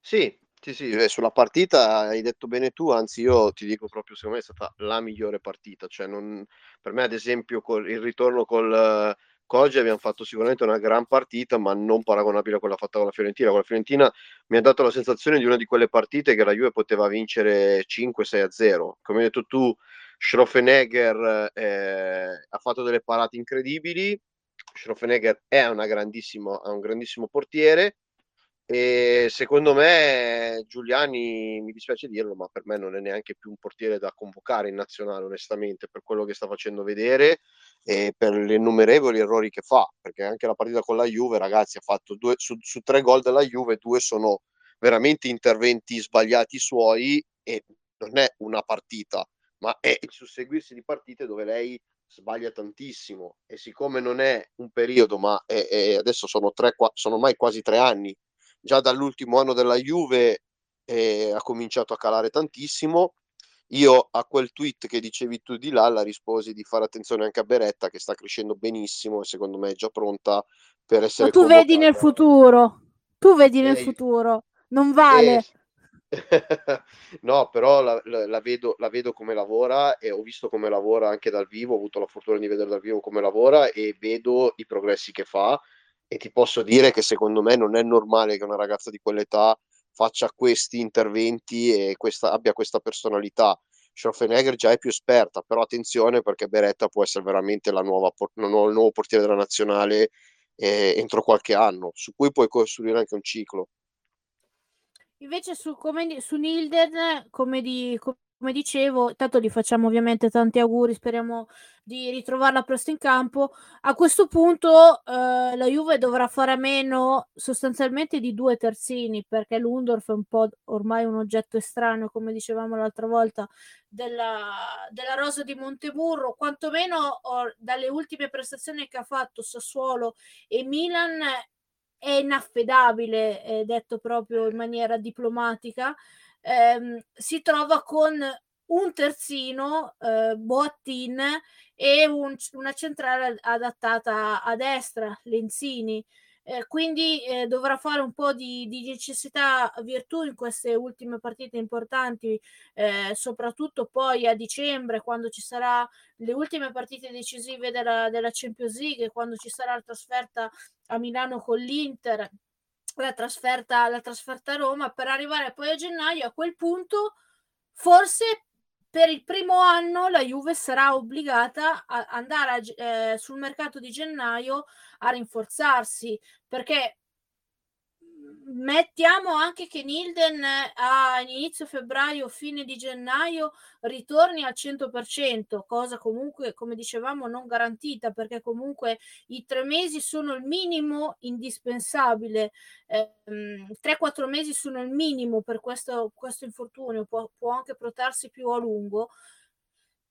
Sì, sì, sì, eh, sulla partita hai detto bene tu, anzi io ti dico proprio, secondo me è stata la migliore partita, cioè non, per me ad esempio col, il ritorno col, Oggi abbiamo fatto sicuramente una gran partita, ma non paragonabile a quella fatta con la Fiorentina. Con la Fiorentina mi ha dato la sensazione di una di quelle partite che la Juve poteva vincere 5-6 0. Come hai detto tu, Schroffenegger eh, ha fatto delle parate incredibili. Schroffenegger è, un grandissimo portiere e secondo me Giuliani, mi dispiace dirlo, ma per me non è neanche più un portiere da convocare in nazionale, onestamente, per quello che sta facendo vedere e per le innumerevoli errori che fa, perché anche la partita con la Juve, ragazzi, ha fatto due, su, su tre gol della Juve, due sono veramente interventi sbagliati suoi e non è una partita, ma è il susseguirsi di partite dove lei sbaglia tantissimo e siccome non è un periodo, ma è, è, adesso sono, tre, sono ormai quasi tre anni già dall'ultimo anno della Juve eh, ha cominciato a calare tantissimo. Io a quel tweet che dicevi tu di là la risposi di fare attenzione anche a Beretta che sta crescendo benissimo e secondo me è già pronta per essere Ma tu convocata. vedi nel futuro, tu vedi nel eh, futuro, non vale. Eh, no, però la, la, la, vedo, la vedo come lavora e ho visto come lavora anche dal vivo, ho avuto la fortuna di vedere dal vivo come lavora e vedo i progressi che fa e ti posso dire che secondo me non è normale che una ragazza di quell'età faccia questi interventi e questa, abbia questa personalità. Schroffenegger già è più esperta, però attenzione perché Beretta può essere veramente la nuova, il nuovo portiere della nazionale eh, entro qualche anno, su cui puoi costruire anche un ciclo. Invece su, come, su Nilden, come, di, come dicevo, tanto gli facciamo ovviamente tanti auguri, speriamo di ritrovarla presto in campo. A questo punto eh, la Juve dovrà fare a meno sostanzialmente di due terzini perché l'Undorf è un po' ormai un oggetto estraneo, come dicevamo l'altra volta, della, della rosa di Montemurro, quantomeno or, dalle ultime prestazioni che ha fatto Sassuolo e Milan è inaffidabile, è detto proprio in maniera diplomatica ehm, si trova con un terzino, eh, Boattin, e un, una centrale adattata a destra, Lenzini. Eh, quindi eh, dovrà fare un po' di, di, necessità virtù in queste ultime partite importanti, eh, soprattutto poi a dicembre, quando ci saranno le ultime partite decisive della, della Champions League, quando ci sarà la trasferta a Milano con l'Inter la trasferta, la trasferta a Roma per arrivare poi a gennaio. A quel punto, forse per il primo anno la Juve sarà obbligata a andare a, eh, sul mercato di gennaio a rinforzarsi perché mettiamo anche che Nilden a inizio febbraio, fine di gennaio ritorni al 100%, cosa comunque, come dicevamo, non garantita perché comunque i tre mesi sono il minimo indispensabile, eh, 3-4 mesi sono il minimo per questo, questo infortunio, può, può anche protrarsi più a lungo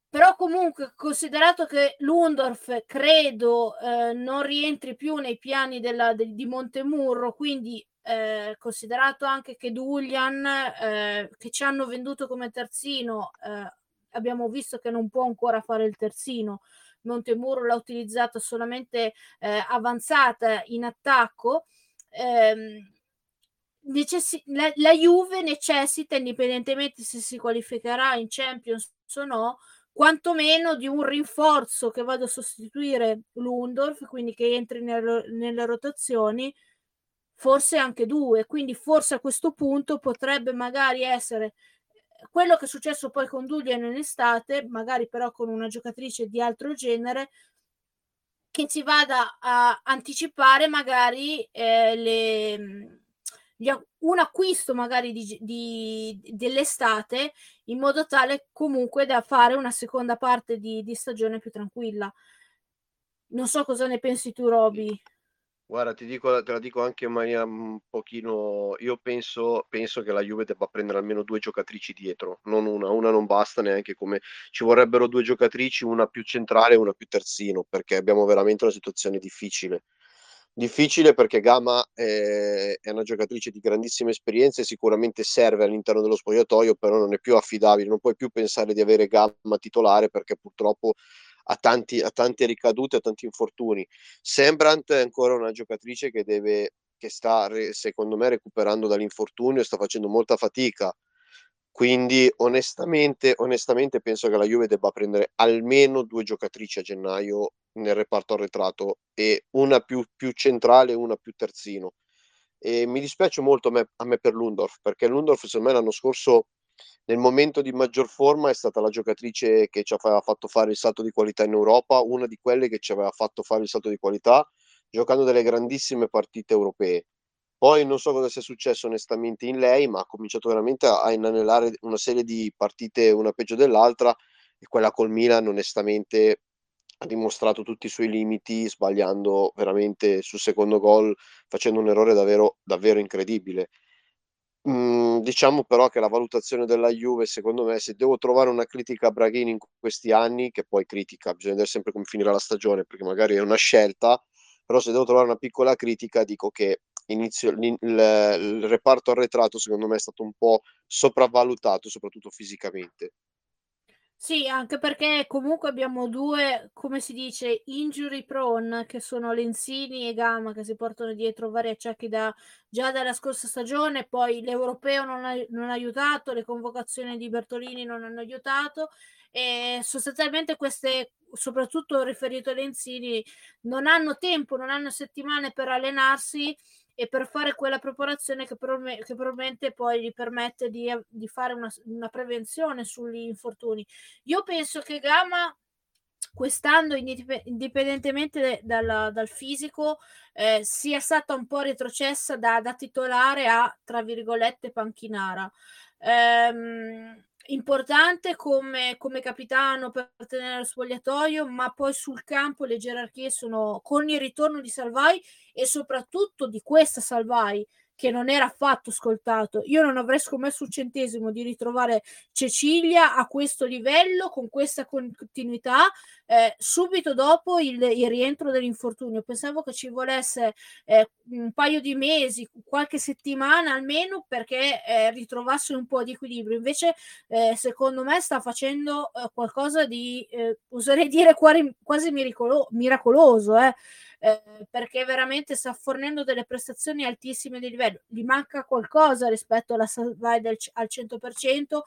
però comunque considerato che Lundorf credo eh, non rientri più nei piani della, de, di Montemurro quindi eh, considerato anche che Duglian, eh, che ci hanno venduto come terzino, eh, abbiamo visto che non può ancora fare il terzino. Montemuro l'ha utilizzato solamente eh, avanzata in attacco. Ehm, necessi- la, la, Juve necessita, indipendentemente se si qualificherà in Champions o no, quantomeno di un rinforzo che vada a sostituire Lundorf, quindi che entri nel, nelle rotazioni forse anche due, quindi forse a questo punto potrebbe magari essere eh, quello che è successo poi con Dulian in estate, magari però con una giocatrice di altro genere, che si vada a anticipare magari eh, le, gli, un acquisto magari di, di, dell'estate in modo tale comunque da fare una seconda parte di, di stagione più tranquilla. Non so cosa ne pensi tu, Roby. Guarda, ti dico, te la dico anche in maniera un pochino. Io penso, penso che la Juve debba prendere almeno due giocatrici dietro, non una. Una non basta neanche come ci vorrebbero due giocatrici, una più centrale e una più terzino, perché abbiamo veramente una situazione difficile. Difficile perché Gama è, è una giocatrice di grandissima esperienza e sicuramente serve all'interno dello spogliatoio, però non è più affidabile. Non puoi più pensare di avere Gama titolare perché purtroppo a, tanti, a tante ricadute, a tanti infortuni. Sembrant è ancora una giocatrice che deve che sta secondo me recuperando dall'infortunio, sta facendo molta fatica. Quindi onestamente, onestamente penso che la Juve debba prendere almeno due giocatrici a gennaio nel reparto arretrato e una più, più centrale e una più terzino. E mi dispiace molto a me, a me per Lundorf, perché Lundorf secondo me l'anno scorso nel momento di maggior forma è stata la giocatrice che ci aveva fatto fare il salto di qualità in Europa, una di quelle che ci aveva fatto fare il salto di qualità giocando delle grandissime partite europee. Poi non so cosa sia successo onestamente in lei, ma ha cominciato veramente a inanellare una serie di partite una peggio dell'altra e quella col Milan onestamente ha dimostrato tutti i suoi limiti sbagliando veramente sul secondo gol facendo un errore davvero, davvero incredibile. Mhmm, diciamo però che la valutazione della Juve, secondo me, se devo trovare una critica a Braghini in questi anni, che poi critica, bisogna vedere sempre come finirà la stagione, perché magari è una scelta, però se devo trovare una piccola critica dico che inizio il il reparto arretrato secondo me è stato un po' sopravvalutato, soprattutto fisicamente. Sì, anche perché comunque abbiamo 2, come si dice, injury prone, che sono Lenzini e Gama, che si portano dietro vari acciacchi da già dalla scorsa stagione, poi l'europeo non ha non ha aiutato, le convocazioni di Bertolini non hanno aiutato e sostanzialmente queste soprattutto riferito a Lenzini, non hanno tempo, non hanno settimane per allenarsi e per fare quella preparazione che, prome- che probabilmente poi gli permette di, di fare una, una, prevenzione sugli infortuni. Io penso che Gama quest'anno, indipendentemente dal, dal fisico, eh, sia stata un po' retrocessa da, da titolare a, tra virgolette, panchinara. Ehm, importante come, come, capitano per tenere lo spogliatoio, ma poi sul campo le gerarchie sono con il ritorno di Salvai e soprattutto di questa Salvai che non era affatto scoltato. Io non avrei scommesso un centesimo di ritrovare Cecilia a questo livello, con questa continuità, eh, subito dopo il, il, rientro dell'infortunio. Pensavo che ci volesse eh, un paio di mesi, qualche settimana almeno, perché eh, ritrovasse un po' di equilibrio. Invece, eh, secondo me, sta facendo eh, qualcosa di, eh, oserei dire, quasi, quasi miracolo- miracoloso. Eh perché veramente sta fornendo delle prestazioni altissime di livello. Gli manca qualcosa rispetto alla Salvai del, al 100%,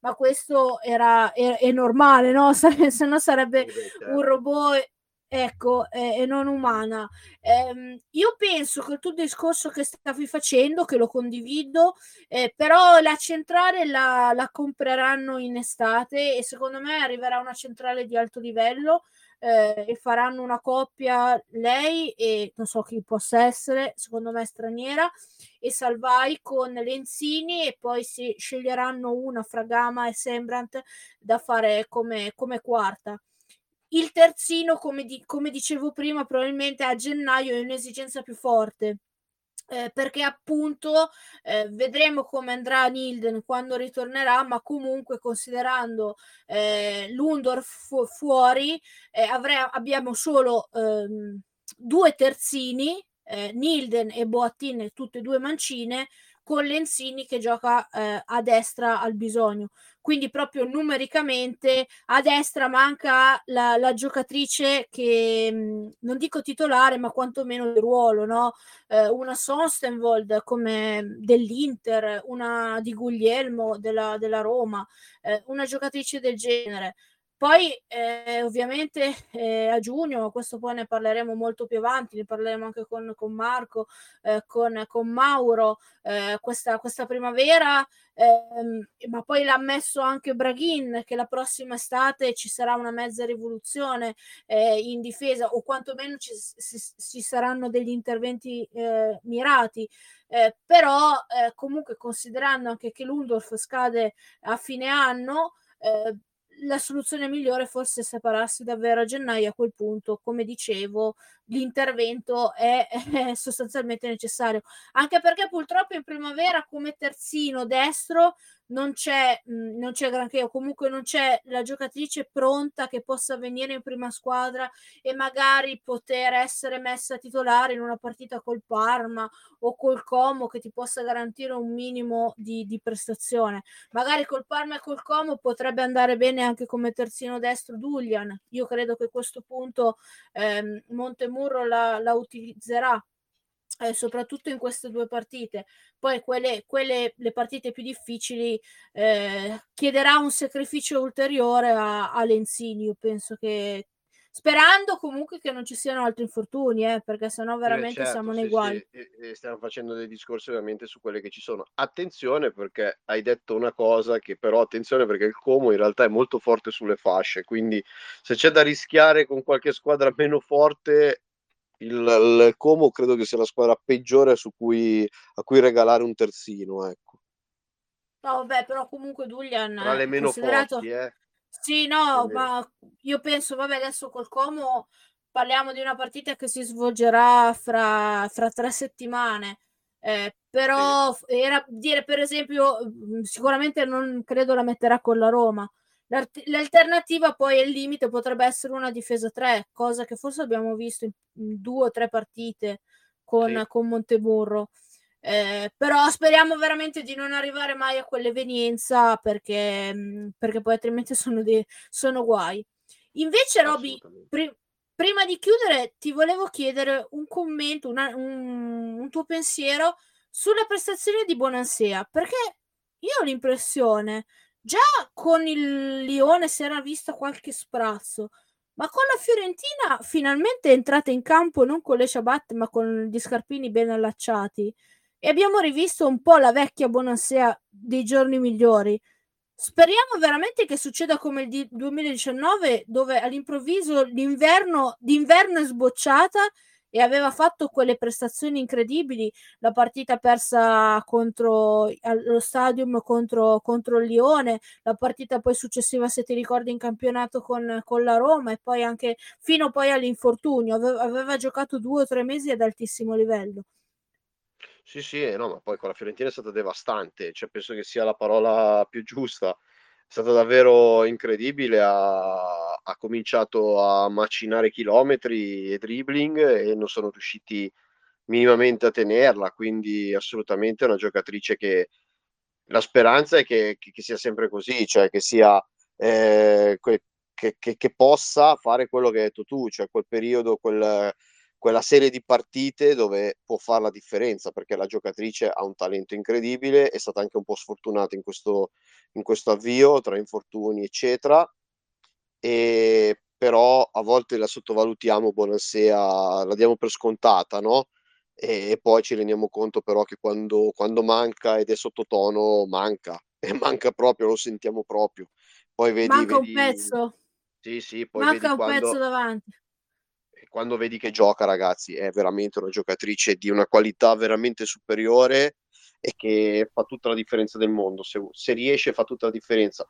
ma questo era, è, è normale, no? Se no sarebbe un certo. robot ecco, e, non umana. Eh, io penso che il tuo discorso che stavi facendo, che lo condivido, eh, però la centrale la, la, compreranno in estate e secondo me arriverà una centrale di alto livello eh, e faranno una coppia lei e non so chi possa essere, secondo me straniera, e Salvai con Lenzini e poi si sceglieranno una fra Gama e Sembrant da fare come, come quarta. Il terzino, come, di, come dicevo prima, probabilmente a gennaio è un'esigenza più forte. Eh, perché appunto eh, vedremo come andrà Nilden quando ritornerà, ma comunque considerando eh, Lundorf fu- fuori, eh, avre- abbiamo solo ehm, due terzini, eh, Nilden e Boattin, tutte e due mancine, con Lenzini che gioca eh, a destra al bisogno. Quindi proprio numericamente a destra manca la, la giocatrice che non dico titolare, ma quantomeno di ruolo, no? Eh, una Sonstenvold come dell'Inter, una di Guglielmo della, della Roma, eh, una giocatrice del genere. Poi eh, ovviamente eh, a giugno, questo poi ne parleremo molto più avanti, ne parleremo anche con, con Marco, eh, con, con, Mauro, eh, questa, questa, primavera, ehm, ma poi l'ha messo anche Braghin che la prossima estate ci sarà una mezza rivoluzione eh, in difesa o quantomeno ci, ci, ci saranno degli interventi eh, mirati. però comunque considerando anche che l'Undorf scade a fine anno, eh, la soluzione migliore fosse separarsi davvero a gennaio a quel punto, come dicevo, l'intervento è, è, sostanzialmente necessario, anche perché purtroppo in primavera come terzino destro non c'è, mh, mhmm, non c'è granché, o comunque non c'è la giocatrice pronta che possa venire in prima squadra e magari poter essere messa titolare in una partita col Parma o col Como che ti possa garantire un minimo di, di prestazione. Magari col Parma e col Como potrebbe andare bene anche come terzino destro Duglian. Io credo che a questo punto ehm, Montemurro la, la utilizzerà eh, soprattutto in queste due partite. Poi quelle, quelle le partite più difficili eh, chiederà un sacrificio ulteriore a, a Lenzini. Io penso che Sperando comunque che non ci siano altri infortuni, eh, perché sennò Eh, veramente certo, siamo nei sì, guai. sì, stiamo facendo dei discorsi ovviamente su quelle che ci sono. Attenzione perché hai detto una cosa che però attenzione perché il Como in realtà è molto forte sulle fasce, quindi se c'è da rischiare con qualche squadra meno forte, il il Como credo che sia la squadra peggiore su cui a cui regalare un terzino, ecco. No, vabbè, però comunque Duglian Tra le è meno considerato forti, eh. sì, no, Quindi ma io penso, vabbè, adesso col Como parliamo di una partita che si svolgerà fra, fra tre settimane. Eh, Sì. però f- era dire per esempio mh, sicuramente non credo la metterà con la Roma l'alternativa poi al limite potrebbe essere una difesa 3 cosa che forse abbiamo visto in, due o tre partite con, Sì. con Monteburro eh, però speriamo veramente di non arrivare mai a quell'evenienza perché, mh, perché poi altrimenti sono, dei, sono guai. Invece, Roby, pri- prima di chiudere, ti volevo chiedere un commento, una- un, un tuo pensiero sulla prestazione di Bonansea, perché io ho l'impressione, già con il Lione si era vista qualche sprazzo, ma con la Fiorentina finalmente è entrata in campo non con le ciabatte, ma con gli scarpini ben allacciati e abbiamo rivisto un po' la vecchia Bonansea dei giorni migliori. Speriamo veramente che succeda come il di- 2019, dove all'improvviso l'inverno, d'inverno è sbocciata e aveva fatto quelle prestazioni incredibili. La partita persa contro allo stadium contro, contro il Lione, la partita poi successiva, se ti ricordi, in campionato con, con la Roma e poi anche fino poi all'infortunio. Aveva, aveva giocato due o tre mesi ad altissimo livello. Sì, sì, eh, no, ma poi con la Fiorentina è stata devastante, cioè penso che sia la parola più giusta. È stata davvero incredibile, ha, ha cominciato a macinare chilometri e dribbling e non sono riusciti minimamente a tenerla, quindi assolutamente una giocatrice che la speranza è che, che- che sia sempre così, cioè che sia eh, que- che- che possa fare quello che hai detto tu, cioè quel periodo, quel- quella serie di partite dove può fare la differenza, perché la giocatrice ha un talento incredibile, è stata anche un po' sfortunata in questo, in questo avvio tra infortuni, eccetera, e però a volte la sottovalutiamo, Bonansea, la diamo per scontata, no? E, e poi ci rendiamo conto però che quando, quando manca ed è sottotono, manca, e manca proprio, lo sentiamo proprio. Poi vedi, Manca un vedi, pezzo, sì, sì, poi manca un pezzo quando, davanti. Quando vedi che gioca, ragazzi, è veramente una giocatrice di una qualità veramente superiore e che fa tutta la differenza del mondo. Se, se riesce, fa tutta la differenza.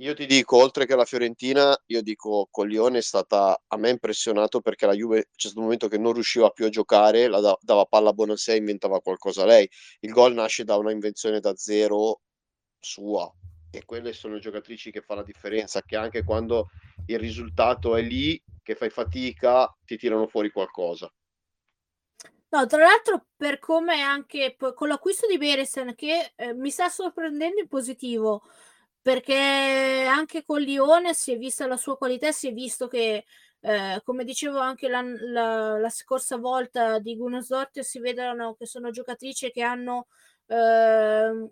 Io ti dico, oltre che la Fiorentina, io dico Coglione è stata a me impressionato perché la Juve c'è stato un momento che non riusciva più a giocare, la da- dava palla a Bonasè inventava qualcosa lei. Il gol nasce da una invenzione da zero sua e quelle sono giocatrici che fa la differenza, che anche quando il risultato è lì, che fai fatica, ti tirano fuori qualcosa. No, tra l'altro per come anche con l'acquisto di Beresen che eh, mi sta sorprendendo in positivo, perché anche con Lione si è vista la sua qualità, si è visto che, eh, come dicevo anche la, la- la scorsa volta di Gunnarsdorf, si vedono che sono giocatrici che hanno ehm,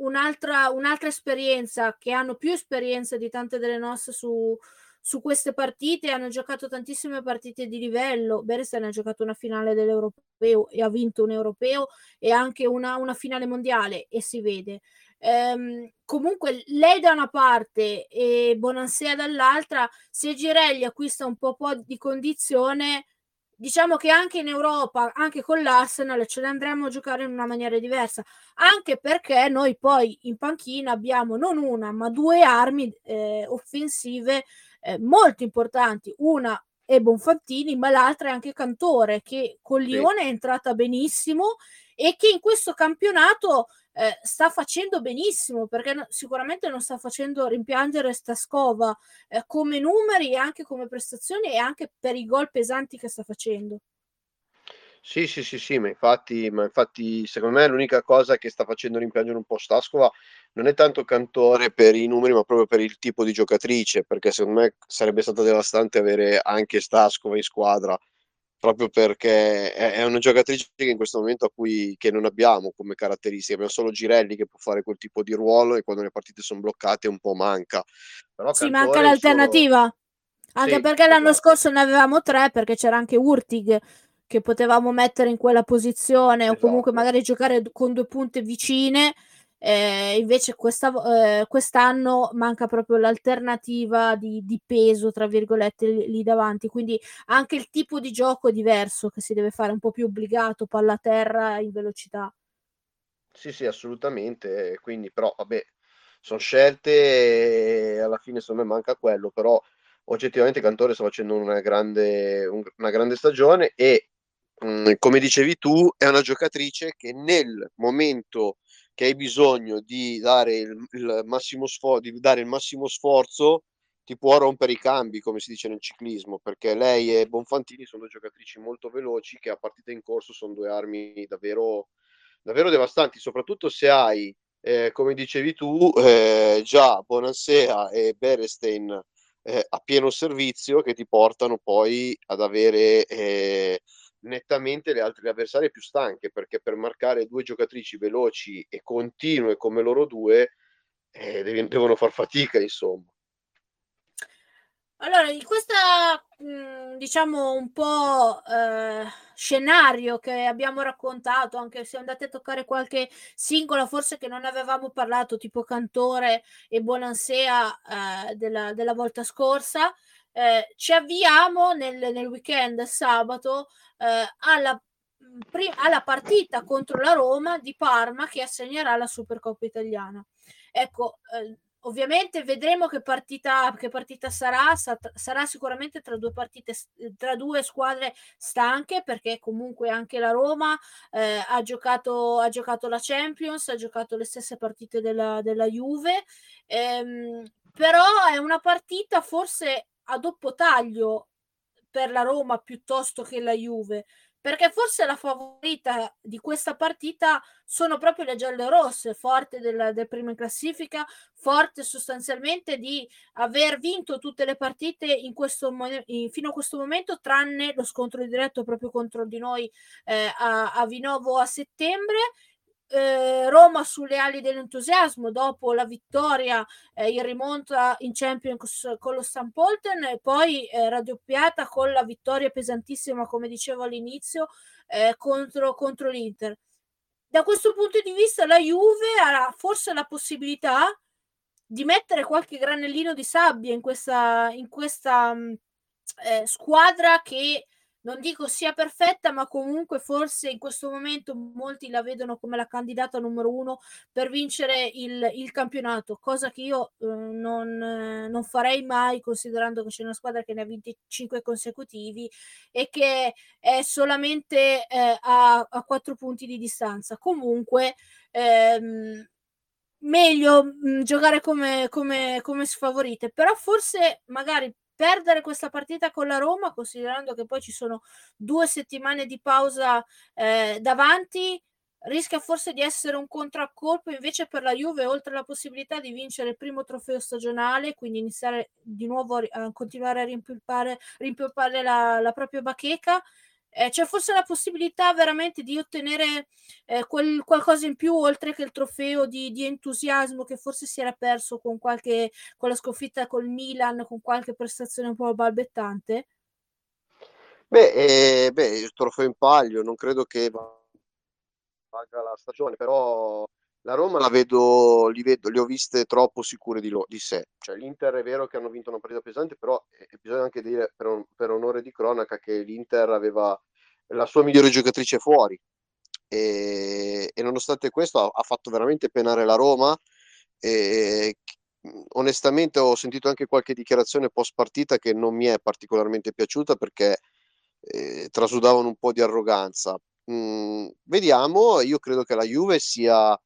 un'altra, un'altra esperienza, che hanno più esperienza di tante delle nostre su, su queste partite, hanno giocato tantissime partite di livello. Beresen ha giocato una finale dell'Europeo e ha vinto un europeo e anche una, una finale mondiale e si vede. Ehm, comunque lei da una parte e Bonansea dall'altra, se Girelli acquista un po', po' di condizione, diciamo che anche in Europa, anche con l'Arsenal, ce le andremo a giocare in una maniera diversa, anche perché noi poi in panchina abbiamo non una, ma due armi eh, offensive eh, molto importanti. Una è Bonfantini, ma l'altra è anche Cantore, che con Lione sì. è entrata benissimo e che in questo campionato eh, sta facendo benissimo perché no, sicuramente non sta facendo rimpiangere Staskova eh, come numeri e anche come prestazioni e anche per i gol pesanti che sta facendo. Sì, sì, sì, sì, ma infatti, ma infatti secondo me l'unica cosa che sta facendo rimpiangere un po' Staskova non è tanto Cantore per i numeri, ma proprio per il tipo di giocatrice, perché secondo me sarebbe stato devastante avere anche Staskova in squadra, proprio perché è, è una giocatrice che in questo momento a cui che non abbiamo come caratteristiche, abbiamo solo Girelli che può fare quel tipo di ruolo e quando le partite sono bloccate un po' manca. Però sì, manca l'alternativa. suo... Anche Sì, perché l'anno esatto. scorso ne avevamo tre, perché c'era anche Urtig che potevamo mettere in quella posizione o comunque Esatto. magari giocare con due punte vicine. Eh, invece questa, eh, quest'anno manca proprio l'alternativa di, di, peso, tra virgolette, lì, davanti. Quindi anche il tipo di gioco è diverso, che si deve fare un po' più obbligato, palla a terra in velocità. Sì, sì, assolutamente. Quindi, però, vabbè, sono scelte e alla fine secondo me manca quello, però oggettivamente Cantore sta facendo una grande, un, una grande stagione e mh, mm, come dicevi tu è una giocatrice che nel momento che hai bisogno di dare il, il massimo sforzo, di dare il massimo sforzo ti può rompere i cambi, come si dice nel ciclismo, perché lei e Bonfantini sono due giocatrici molto veloci che a partita in corso sono due armi davvero, davvero devastanti, soprattutto se hai eh, come dicevi tu, eh, già Bonansea e Berestein eh, a pieno servizio che ti portano poi ad avere eh, nettamente le altre avversarie più stanche, perché per marcare due giocatrici veloci e continue come loro due eh, devono far fatica, insomma. Allora, in questa, mh, diciamo, un po' eh, scenario che abbiamo raccontato, anche se andate a toccare qualche singola, forse che non avevamo parlato, tipo Cantore e Bonansea eh, della, della, volta scorsa, eh, ci avviamo nel, nel weekend sabato eh, alla, alla partita contro la Roma di Parma che assegnerà la Supercoppa italiana. Ecco, eh, ovviamente vedremo che partita, che partita sarà, sarà sicuramente tra due partite, tra due squadre stanche, perché comunque anche la Roma eh, ha, giocato, ha giocato la Champions, ha giocato le stesse partite della, della Juve, ehm, però è una partita forse a doppio taglio per la Roma piuttosto che la Juve, perché forse la favorita di questa partita sono proprio le giallorosse, forte del, del primo in classifica, forte sostanzialmente di aver vinto tutte le partite in questo, in, fino a questo momento, tranne lo scontro diretto proprio contro di noi eh, a, a Vinovo a settembre eh, Roma sulle ali dell'entusiasmo dopo la vittoria eh, in rimonta in Champions con lo Stampolten e poi eh, raddoppiata con la vittoria pesantissima, come dicevo all'inizio, eh, contro, contro l'Inter. Da questo punto di vista la Juve ha forse la possibilità di mettere qualche granellino di sabbia in questa, in questa mm, eh, squadra che non dico sia perfetta, ma comunque forse in questo momento molti la vedono come la candidata numero uno per vincere il, il campionato, cosa che io eh, non, eh, non, farei mai considerando che c'è una squadra che ne ha 25 consecutivi e che è solamente eh, a, a 4 punti di distanza. Comunque ehm, meglio mh, giocare come, come, come sfavorite, però forse magari perdere questa partita con la Roma, considerando che poi ci sono due settimane di pausa eh, davanti, rischia forse di essere un contraccolpo invece per la Juve, oltre alla possibilità di vincere il primo trofeo stagionale, quindi iniziare di nuovo a continuare a rimpolpare la, la propria bacheca eh, c'è forse la possibilità veramente di ottenere eh, quel qualcosa in più oltre che il trofeo di, di, entusiasmo che forse si era perso con qualche con la sconfitta col Milan, con qualche prestazione un po' balbettante? Beh, eh, beh, il trofeo in palio non credo che valga la stagione, però la Roma la vedo, li, vedo, li ho viste troppo sicure di, lo, di sé. Cioè, L'Inter è vero che hanno vinto una partita pesante, però eh, bisogna anche dire per, un, per, onore di cronaca che l'Inter aveva la sua migliore giocatrice fuori. E, e nonostante questo ha, ha, fatto veramente penare la Roma. E, onestamente ho sentito anche qualche dichiarazione post partita che non mi è particolarmente piaciuta perché eh, trasudavano un po' di arroganza. Mm, vediamo, io credo che la Juve sia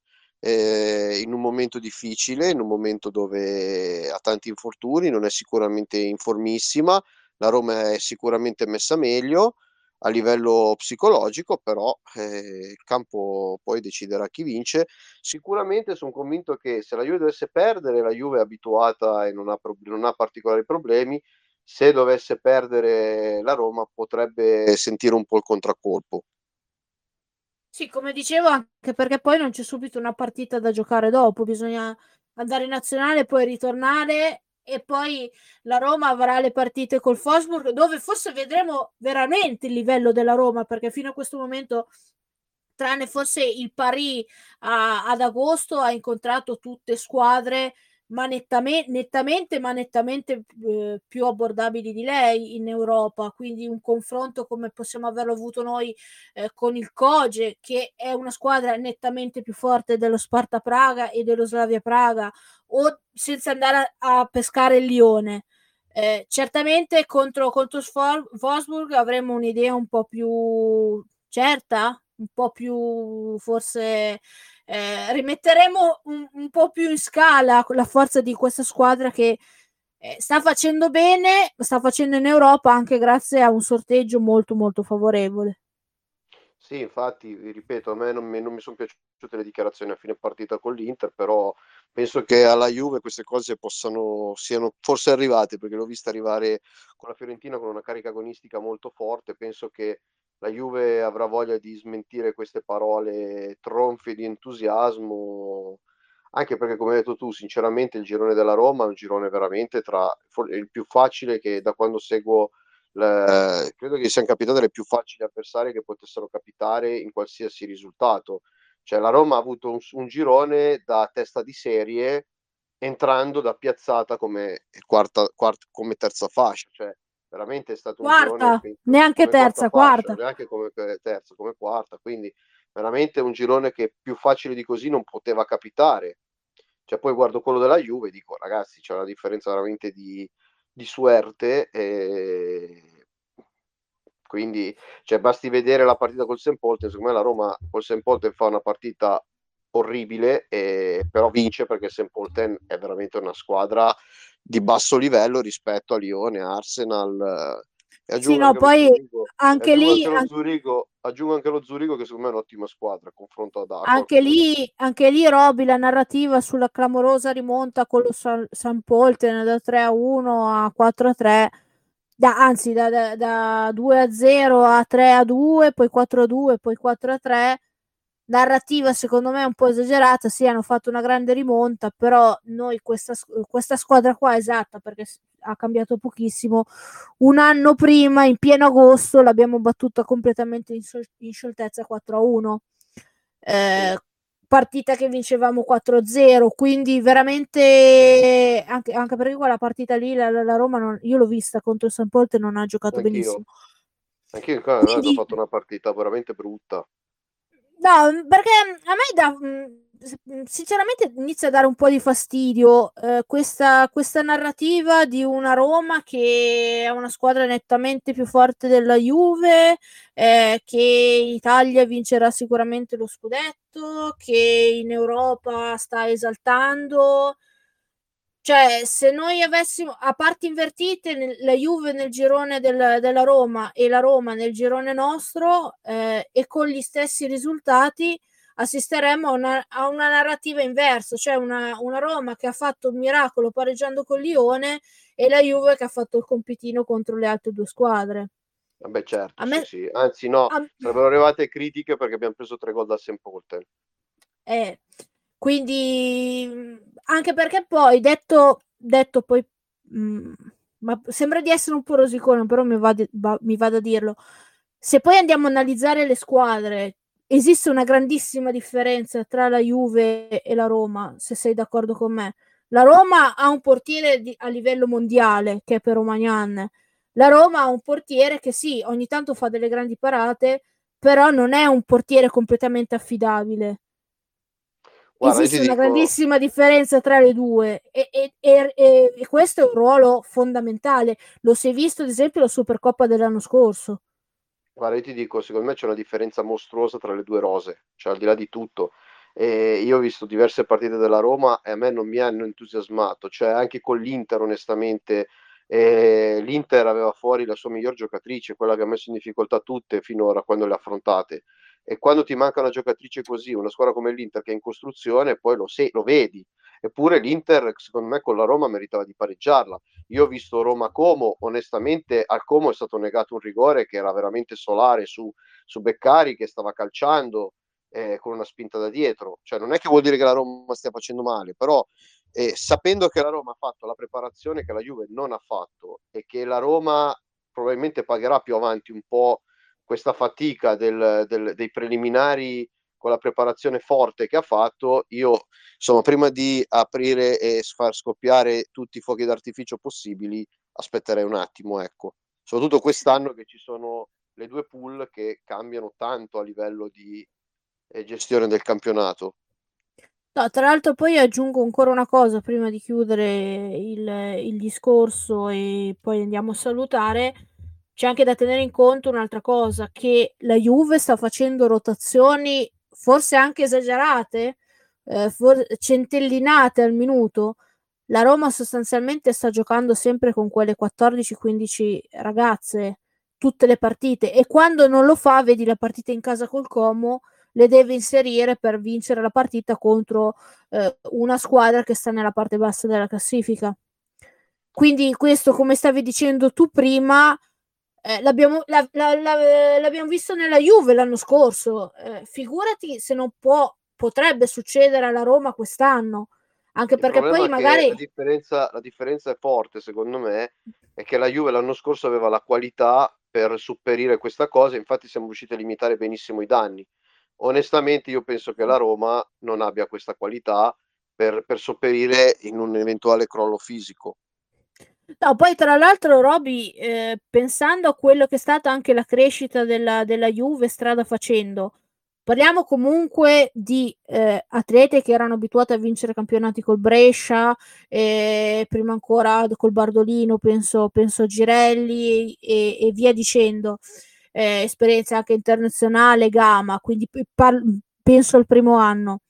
eh, in un momento difficile, in un momento dove ha tanti infortuni, non è sicuramente informissima, la Roma è sicuramente messa meglio a livello psicologico, però eh, il campo poi deciderà chi vince. Sicuramente sono convinto che se la Juve dovesse perdere, la Juve è abituata e non ha, pro- non ha particolari problemi, se dovesse perdere la Roma potrebbe sentire un po' il contraccolpo. Sì, come dicevo, anche perché poi non c'è subito una partita da giocare dopo, bisogna andare in nazionale, poi ritornare e poi la Roma avrà le partite col Fosburg dove forse vedremo veramente il livello della Roma perché fino a questo momento tranne forse il Paris a, ad agosto ha incontrato tutte squadre ma nettamente, nettamente ma nettamente eh, più abbordabili di lei in Europa, quindi un confronto come possiamo averlo avuto noi eh, con il Koge, che è una squadra nettamente più forte dello Sparta Praga e dello Slavia Praga, o senza andare a, a pescare il Lione. Eh, certamente contro, contro Wolfsburg avremo un'idea un po' più certa, un po' più forse eh, rimetteremo un, un, po' più in scala la forza di questa squadra che eh, sta facendo bene, sta facendo in Europa anche grazie a un sorteggio molto molto favorevole. Sì, infatti, ripeto, a me non mi, non mi sono piaciute le dichiarazioni a fine partita con l'Inter, però penso che alla Juve queste cose possano, siano forse arrivate, perché l'ho vista arrivare con la Fiorentina con una carica agonistica molto forte, penso che la Juve avrà voglia di smentire queste parole tronfie di entusiasmo, anche perché come hai detto tu, sinceramente il girone della Roma è un girone veramente tra il più facile che da quando seguo le, credo che siano capitate le più facili avversarie che potessero capitare in qualsiasi risultato. Cioè la Roma ha avuto un, un girone da testa di serie entrando da piazzata come, quarta, quarta, come terza fascia, cioè veramente è stato quarta, un girone neanche terza, quarta, fascia, neanche come terza, come quarta, quindi veramente un girone che più facile di così non poteva capitare. Cioè, poi guardo quello della Juve e dico, ragazzi, c'è una differenza veramente di, di suerte. E... Quindi, cioè, basti vedere la partita col St. Polten. Secondo me la Roma col St. Polten fa una partita orribile, e... però vince perché St. Polten è veramente una squadra di basso livello rispetto a Lione, Arsenal. E sì, no, poi Zurigo, anche lì anche Zurigo, aggiungo anche lo Zurigo che secondo me è un'ottima squadra confronto ad Arsenal. Anche lì, anche lì Roby, la narrativa sulla clamorosa rimonta con lo San, San Polten da 3 a 1 a 4 a 3 da, anzi da, da, da 2 a 0 a 3 a 2 poi 4 a 2 poi 4 a 3 narrativa secondo me un po' esagerata, sì hanno fatto una grande rimonta, però noi questa, questa squadra qua esatta perché ha cambiato pochissimo, un anno prima in pieno agosto l'abbiamo battuta completamente in, in scioltezza 4 a 1. Eh, partita che vincevamo 4-0, quindi veramente anche, anche perché quella partita lì la, la Roma non, io l'ho vista contro il San Polte non ha giocato Anch'io. benissimo. Anch'io quindi, ho fatto una partita veramente brutta. No, mhmm, perché a me da, mhmm, sinceramente inizia a dare un po' di fastidio eh, questa, questa, narrativa di una Roma che è una squadra nettamente più forte della Juve, eh, che in Italia vincerà sicuramente lo scudetto, che in Europa sta esaltando. Cioè, se noi avessimo a parti invertite nel, la Juve nel girone del, della Roma e la Roma nel girone nostro eh, e con gli stessi risultati assisteremmo a una, a una narrativa inversa, cioè una, una, Roma che ha fatto un miracolo pareggiando con Lione e la Juve che ha fatto il compitino contro le altre due squadre. Vabbè, certo, a me, sì, sì. anzi no, a... sarebbero arrivate critiche perché abbiamo preso tre gol da Sempolte. Eh, quindi anche perché poi detto, detto poi mh, mm, ma sembra di essere un po' rosicone però mi va, va, mi va da dirlo. Se poi andiamo a analizzare le squadre esiste una grandissima differenza tra la Juve e la Roma se sei d'accordo con me. La Roma ha un portiere di, a livello mondiale che è per Romagnan. La Roma ha un portiere che sì ogni tanto fa delle grandi parate però non è un portiere completamente affidabile Guarda, Esiste una dico... grandissima differenza tra le due e, e, e, e, questo è un ruolo fondamentale. Lo si è visto ad esempio la Supercoppa dell'anno scorso. Guarda, io ti dico, secondo me c'è una differenza mostruosa tra le due rose, cioè al di là di tutto. E io ho visto diverse partite della Roma e a me non mi hanno entusiasmato, cioè anche con l'Inter onestamente eh, l'Inter aveva fuori la sua miglior giocatrice, quella che ha messo in difficoltà tutte finora quando le ha affrontate e quando ti manca una giocatrice così, una squadra come l'Inter che è in costruzione, poi lo, se- lo vedi. Eppure l'Inter, secondo me, con la Roma meritava di pareggiarla. Io ho visto Roma-Como, onestamente al Como è stato negato un rigore che era veramente solare su, su Beccari che stava calciando eh, con una spinta da dietro. Cioè, non è che vuol dire che la Roma stia facendo male, però e sapendo che la Roma ha fatto la preparazione che la Juve non ha fatto e che la Roma probabilmente pagherà più avanti un po' questa fatica del, del, dei preliminari con la preparazione forte che ha fatto, io insomma prima di aprire e far scoppiare tutti i fuochi d'artificio possibili, aspetterei un attimo, ecco. Soprattutto quest'anno che ci sono le due pool che cambiano tanto a livello di eh, gestione del campionato. No, tra l'altro poi aggiungo ancora una cosa prima di chiudere il, il discorso e poi andiamo a salutare. C'è anche da tenere in conto un'altra cosa, che la Juve sta facendo rotazioni forse anche esagerate, eh, for- centellinate al minuto. La Roma sostanzialmente sta giocando sempre con quelle 14-15 ragazze tutte le partite e quando non lo fa, vedi la partita in casa col Como, le deve inserire per vincere la partita contro eh, una squadra che sta nella parte bassa della classifica. Quindi questo, come stavi dicendo tu prima, eh, l'abbiamo, la, la, la, l'abbiamo, visto nella Juve l'anno scorso. Eh, figurati se non può, potrebbe succedere alla Roma quest'anno. Anche Il perché poi magari. La differenza, la differenza è forte, secondo me, è che la Juve l'anno scorso aveva la qualità per superire questa cosa, infatti siamo riusciti a limitare benissimo i danni onestamente io penso che la Roma non abbia questa qualità per, per sopperire in un eventuale crollo fisico. No, poi tra l'altro Roby, eh, pensando a quello che è stata anche la crescita della, della Juve strada facendo, parliamo comunque di eh, atlete che erano abituati a vincere campionati col Brescia, eh, prima ancora col Bardolino, penso, penso a Girelli e, e via dicendo eh, esperienza anche internazionale, Gama, quindi par- penso al primo anno.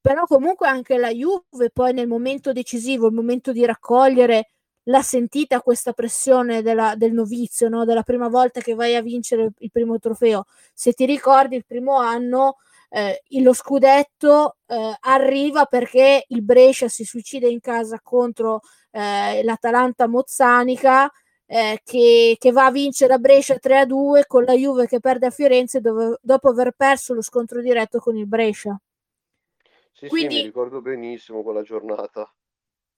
Però comunque anche la Juve poi nel momento decisivo, il momento di raccogliere, l'ha sentita questa pressione della, del novizio, no? della prima volta che vai a vincere il primo trofeo. Se ti ricordi, il primo anno eh, lo scudetto eh, arriva perché il Brescia si suicida in casa contro eh, l'Atalanta Mozzanica eh, che, che, va a vincere a Brescia 3-2 con la Juve che perde a Firenze dove, dopo aver perso lo scontro diretto con il Brescia. Sì, quindi, sì, mi ricordo benissimo quella giornata.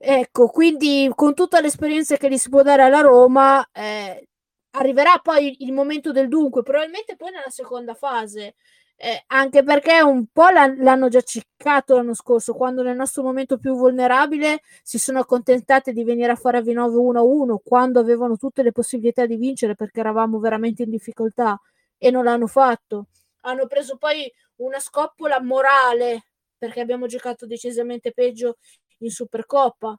Ecco, quindi con tutte le esperienze che gli si può dare alla Roma, eh, arriverà poi il momento del dunque, probabilmente poi nella seconda fase. Eh, anche perché un po' l'hanno già ciccato l'anno scorso, quando nel nostro momento più vulnerabile si sono accontentate di venire a fare a Vinove 1-1, quando avevano tutte le possibilità di vincere perché eravamo veramente in difficoltà e non l'hanno fatto. Hanno preso poi una scoppola morale perché abbiamo giocato decisamente peggio in Supercoppa,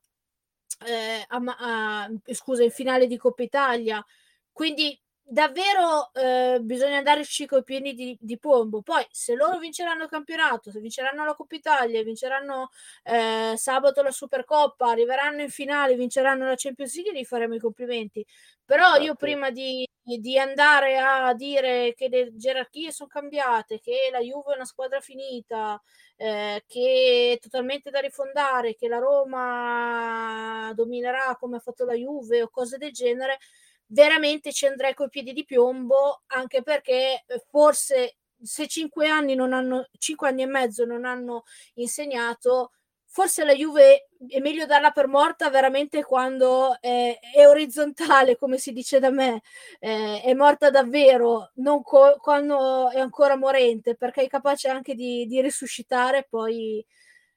eh, a, a, scusa, in finale di Coppa Italia. Quindi davvero eh, bisogna andarci con i piedi di, di, pombo. Poi, se loro vinceranno il campionato, se vinceranno la Coppa Italia, vinceranno eh, sabato la Supercoppa, arriveranno in finale, vinceranno la Champions League, gli faremo i complimenti. Però io certo. prima di, di, andare a dire che le gerarchie sono cambiate, che la Juve è una squadra finita, eh, che è totalmente da rifondare, che la Roma dominerà come ha fatto la Juve o cose del genere veramente ci andrei coi piedi di piombo, anche perché eh, forse se cinque anni non hanno, cinque anni e mezzo non hanno insegnato, forse la Juve è meglio darla per morta veramente quando è, è orizzontale, come si dice da me, eh, è morta davvero, non co- quando è ancora morente, perché è capace anche di, di risuscitare e poi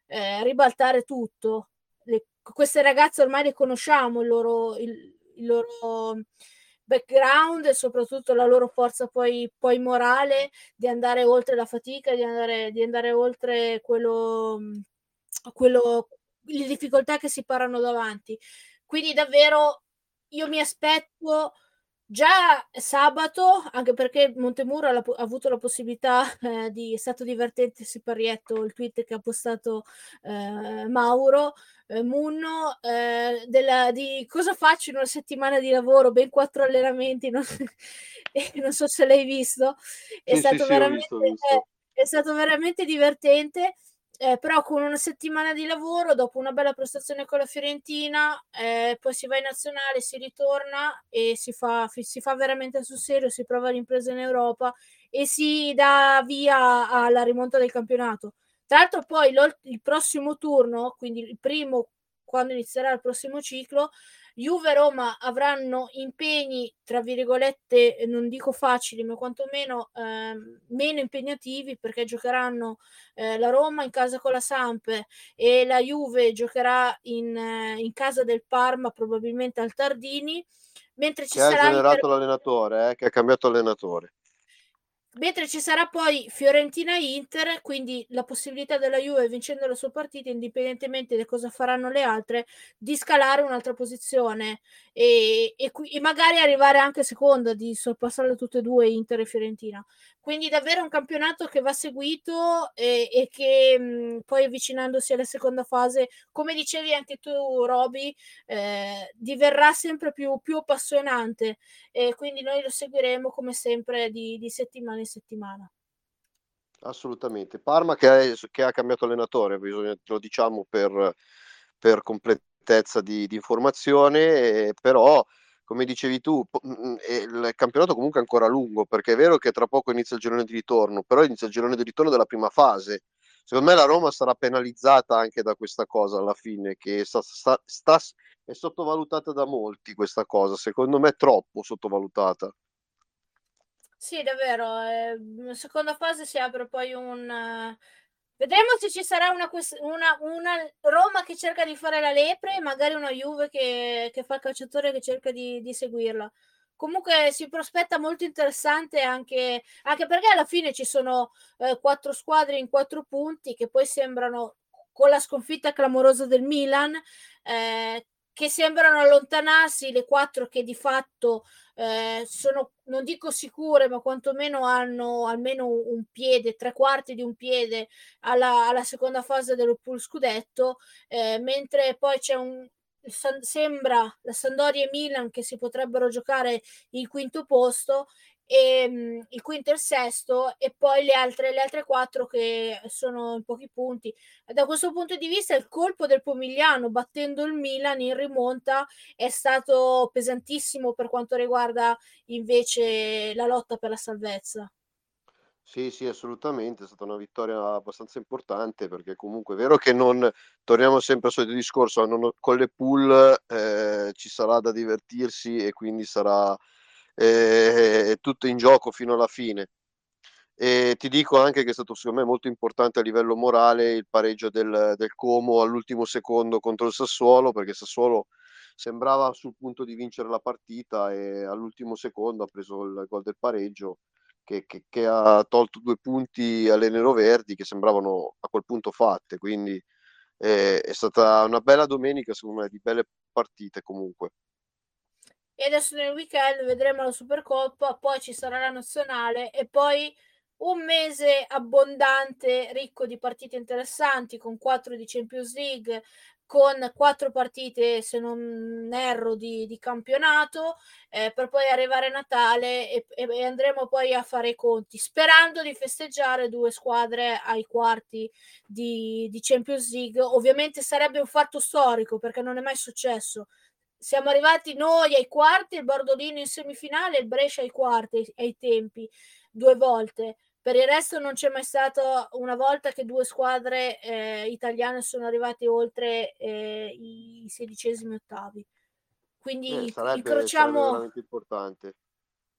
eh, ribaltare tutto. Le, queste ragazze ormai le conosciamo, il loro, il, il loro background e soprattutto la loro forza poi, poi morale di andare oltre la fatica, di andare, di andare oltre quello, quello, le difficoltà che si parano davanti. Quindi davvero io mi aspetto Già sabato, anche perché Montemuro ha, ha avuto la possibilità eh, di, è stato divertente Siparietto, il tweet che ha postato eh, Mauro eh, Munno, eh, della, di cosa faccio in una settimana di lavoro, ben quattro allenamenti, non, non so se l'hai visto, è, sì, stato, sì, veramente, sì, è stato veramente divertente eh, però con una settimana di lavoro, dopo una bella prestazione con la Fiorentina, eh, poi si va in nazionale, si ritorna e si fa, si fa veramente sul serio, si prova l'impresa in Europa e si dà via alla rimonta del campionato. Tra l'altro poi il prossimo turno, quindi il primo quando inizierà il prossimo ciclo. Juve e Roma avranno impegni, tra virgolette, non dico facili, ma quantomeno eh, meno impegnativi perché giocheranno eh, la Roma in casa con la Samp e la Juve giocherà in, eh, in casa del Parma, probabilmente al Tardini. Mentre ci che sarà ha generato Inter... l'allenatore, eh, che ha cambiato allenatore. Mentre ci sarà poi Fiorentina-Inter, quindi la possibilità della Juve vincendo la sua partita, indipendentemente da cosa faranno le altre, di scalare un'altra posizione e, e, e magari arrivare anche seconda, di sorpassare tutte e due Inter e Fiorentina. Quindi davvero un campionato che va seguito e, e che mh, poi avvicinandosi alla seconda fase, come dicevi anche tu Roby, eh, diverrà sempre più, più appassionante e quindi noi lo seguiremo come sempre di, di settimana in settimana. Assolutamente. Parma che, è, che ha cambiato allenatore, bisogna, lo diciamo per, per completezza di, di informazione, eh, però come dicevi tu, mm, il campionato comunque è ancora lungo, perché è vero che tra poco inizia il girone di ritorno, però inizia il girone di ritorno della prima fase. Secondo me la Roma sarà penalizzata anche da questa cosa alla fine, che sta, sta, sta, è sottovalutata da molti questa cosa, secondo me troppo sottovalutata. Sì, davvero. Eh, seconda fase si apre poi un... Vedremo se ci sarà una, una, una, Roma che cerca di fare la lepre e magari una Juve che, che fa il calciatore che cerca di, di, seguirla. Comunque si prospetta molto interessante anche, anche perché alla fine ci sono eh, quattro squadre in quattro punti che poi sembrano con la sconfitta clamorosa del Milan eh, che sembrano allontanarsi, le quattro che di fatto eh, sono, non dico sicure, ma quantomeno hanno almeno un piede, tre quarti di un piede alla, alla seconda fase dello pool scudetto, eh, mentre poi c'è un, sembra la Sandoria e Milan che si potrebbero giocare il quinto posto e um, il quinto e il sesto e poi le altre, le altre quattro che sono in pochi punti. Da questo punto di vista il colpo del Pomigliano battendo il Milan in rimonta è stato pesantissimo per quanto riguarda invece la lotta per la salvezza. Sì, sì, assolutamente, è stata una vittoria abbastanza importante perché comunque è vero che non torniamo sempre al solito discorso, non, con le pool eh, ci sarà da divertirsi e quindi sarà eh, tutto in gioco fino alla fine. E ti dico anche che è stato secondo me molto importante a livello morale il pareggio del, del Como all'ultimo secondo contro il Sassuolo, perché Sassuolo sembrava sul punto di vincere la partita e all'ultimo secondo ha preso il gol del pareggio che, che, che ha tolto due punti alle neroverdi che sembravano a quel punto fatte. Quindi eh, è stata una bella domenica, secondo me, di belle partite comunque e adesso nel weekend vedremo la Supercoppa, poi ci sarà la nazionale e poi un mese abbondante, ricco di partite interessanti, con quattro di Champions League, con quattro partite, se non erro, di, di campionato, eh, per poi arrivare a Natale e, e, andremo poi a fare i conti, sperando di festeggiare due squadre ai quarti di, di Champions League. Ovviamente sarebbe un fatto storico perché non è mai successo siamo arrivati noi ai quarti, il Bordolino in semifinale, il Brescia ai quarti ai tempi, due volte. Per il resto non c'è mai stata una volta che due squadre eh, italiane sono arrivate oltre eh, i sedicesimi ottavi. Quindi eh, sarebbe, incrociamo... Sarebbe importante.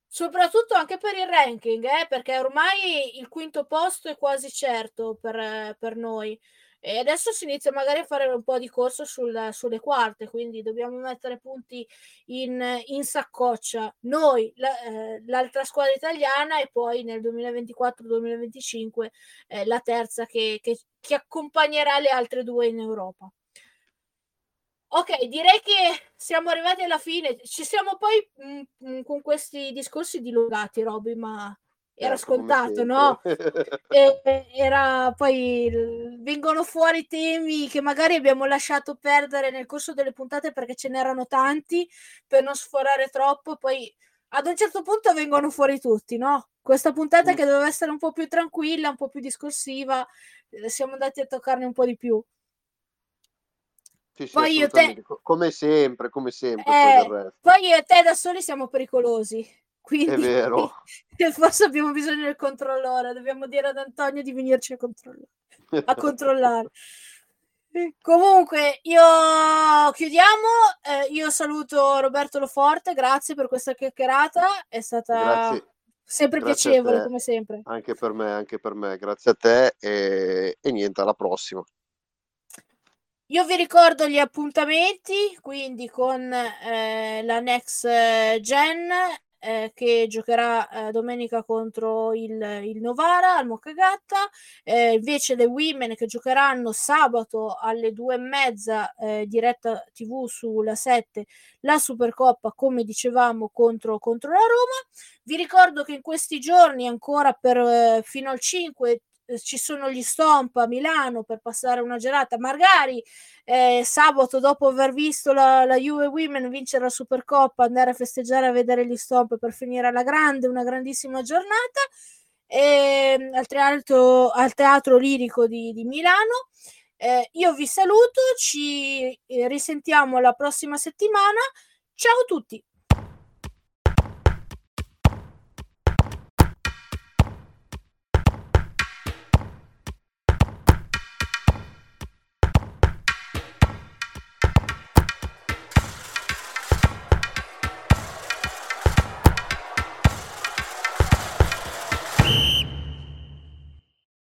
Soprattutto anche per il ranking, eh, perché ormai il quinto posto è quasi certo per, per noi. E adesso si inizia magari a fare un po' di corso sul, sulle quarte, quindi dobbiamo mettere punti in, in saccoccia noi, la, eh, l'altra squadra italiana e poi nel 2024-2025 eh, la terza che, che, che accompagnerà le altre due in Europa. Ok, direi che siamo arrivati alla fine. Ci siamo poi mh, mm, mh, con questi discorsi dilungati, Roby, ma era ecco, scontato, no? e, era poi vengono fuori temi che magari abbiamo lasciato perdere nel corso delle puntate perché ce n'erano tanti per non sforare troppo, poi ad un certo punto vengono fuori tutti, no? Questa puntata mm. che doveva essere un po' più tranquilla, un po' più discorsiva, eh, siamo andati a toccarne un po' di più. Sì, sì, poi io te... come sempre, come sempre. Eh, poi, poi io e te da soli siamo pericolosi. Quindi è vero. forse abbiamo bisogno del controllore, dobbiamo dire ad Antonio di venirci a controllare. A controllare. Comunque, io chiudiamo. Eh, io saluto Roberto Loforte, grazie per questa chiacchierata. È stata grazie. sempre grazie piacevole, come sempre. Anche per me, anche per me. Grazie a te e, e niente, alla prossima. Io vi ricordo gli appuntamenti, quindi con eh, la Next Gen eh, che giocherà eh, domenica contro il, il, Novara al Moccagatta, eh, invece le Women che giocheranno sabato alle due e mezza eh, diretta TV sulla 7 la Supercoppa come dicevamo contro, contro la Roma. Vi ricordo che in questi giorni ancora per, eh, fino al 5 eh, ci sono gli stomp a Milano per passare una giornata, magari eh, sabato dopo aver visto la, la Juve Women vincere la Supercoppa, andare a festeggiare a vedere gli stomp per finire alla grande, una grandissima giornata. E, ehm, al, teatro, al teatro lirico di, di Milano. Eh, io vi saluto, ci eh, risentiamo la prossima settimana. Ciao a tutti!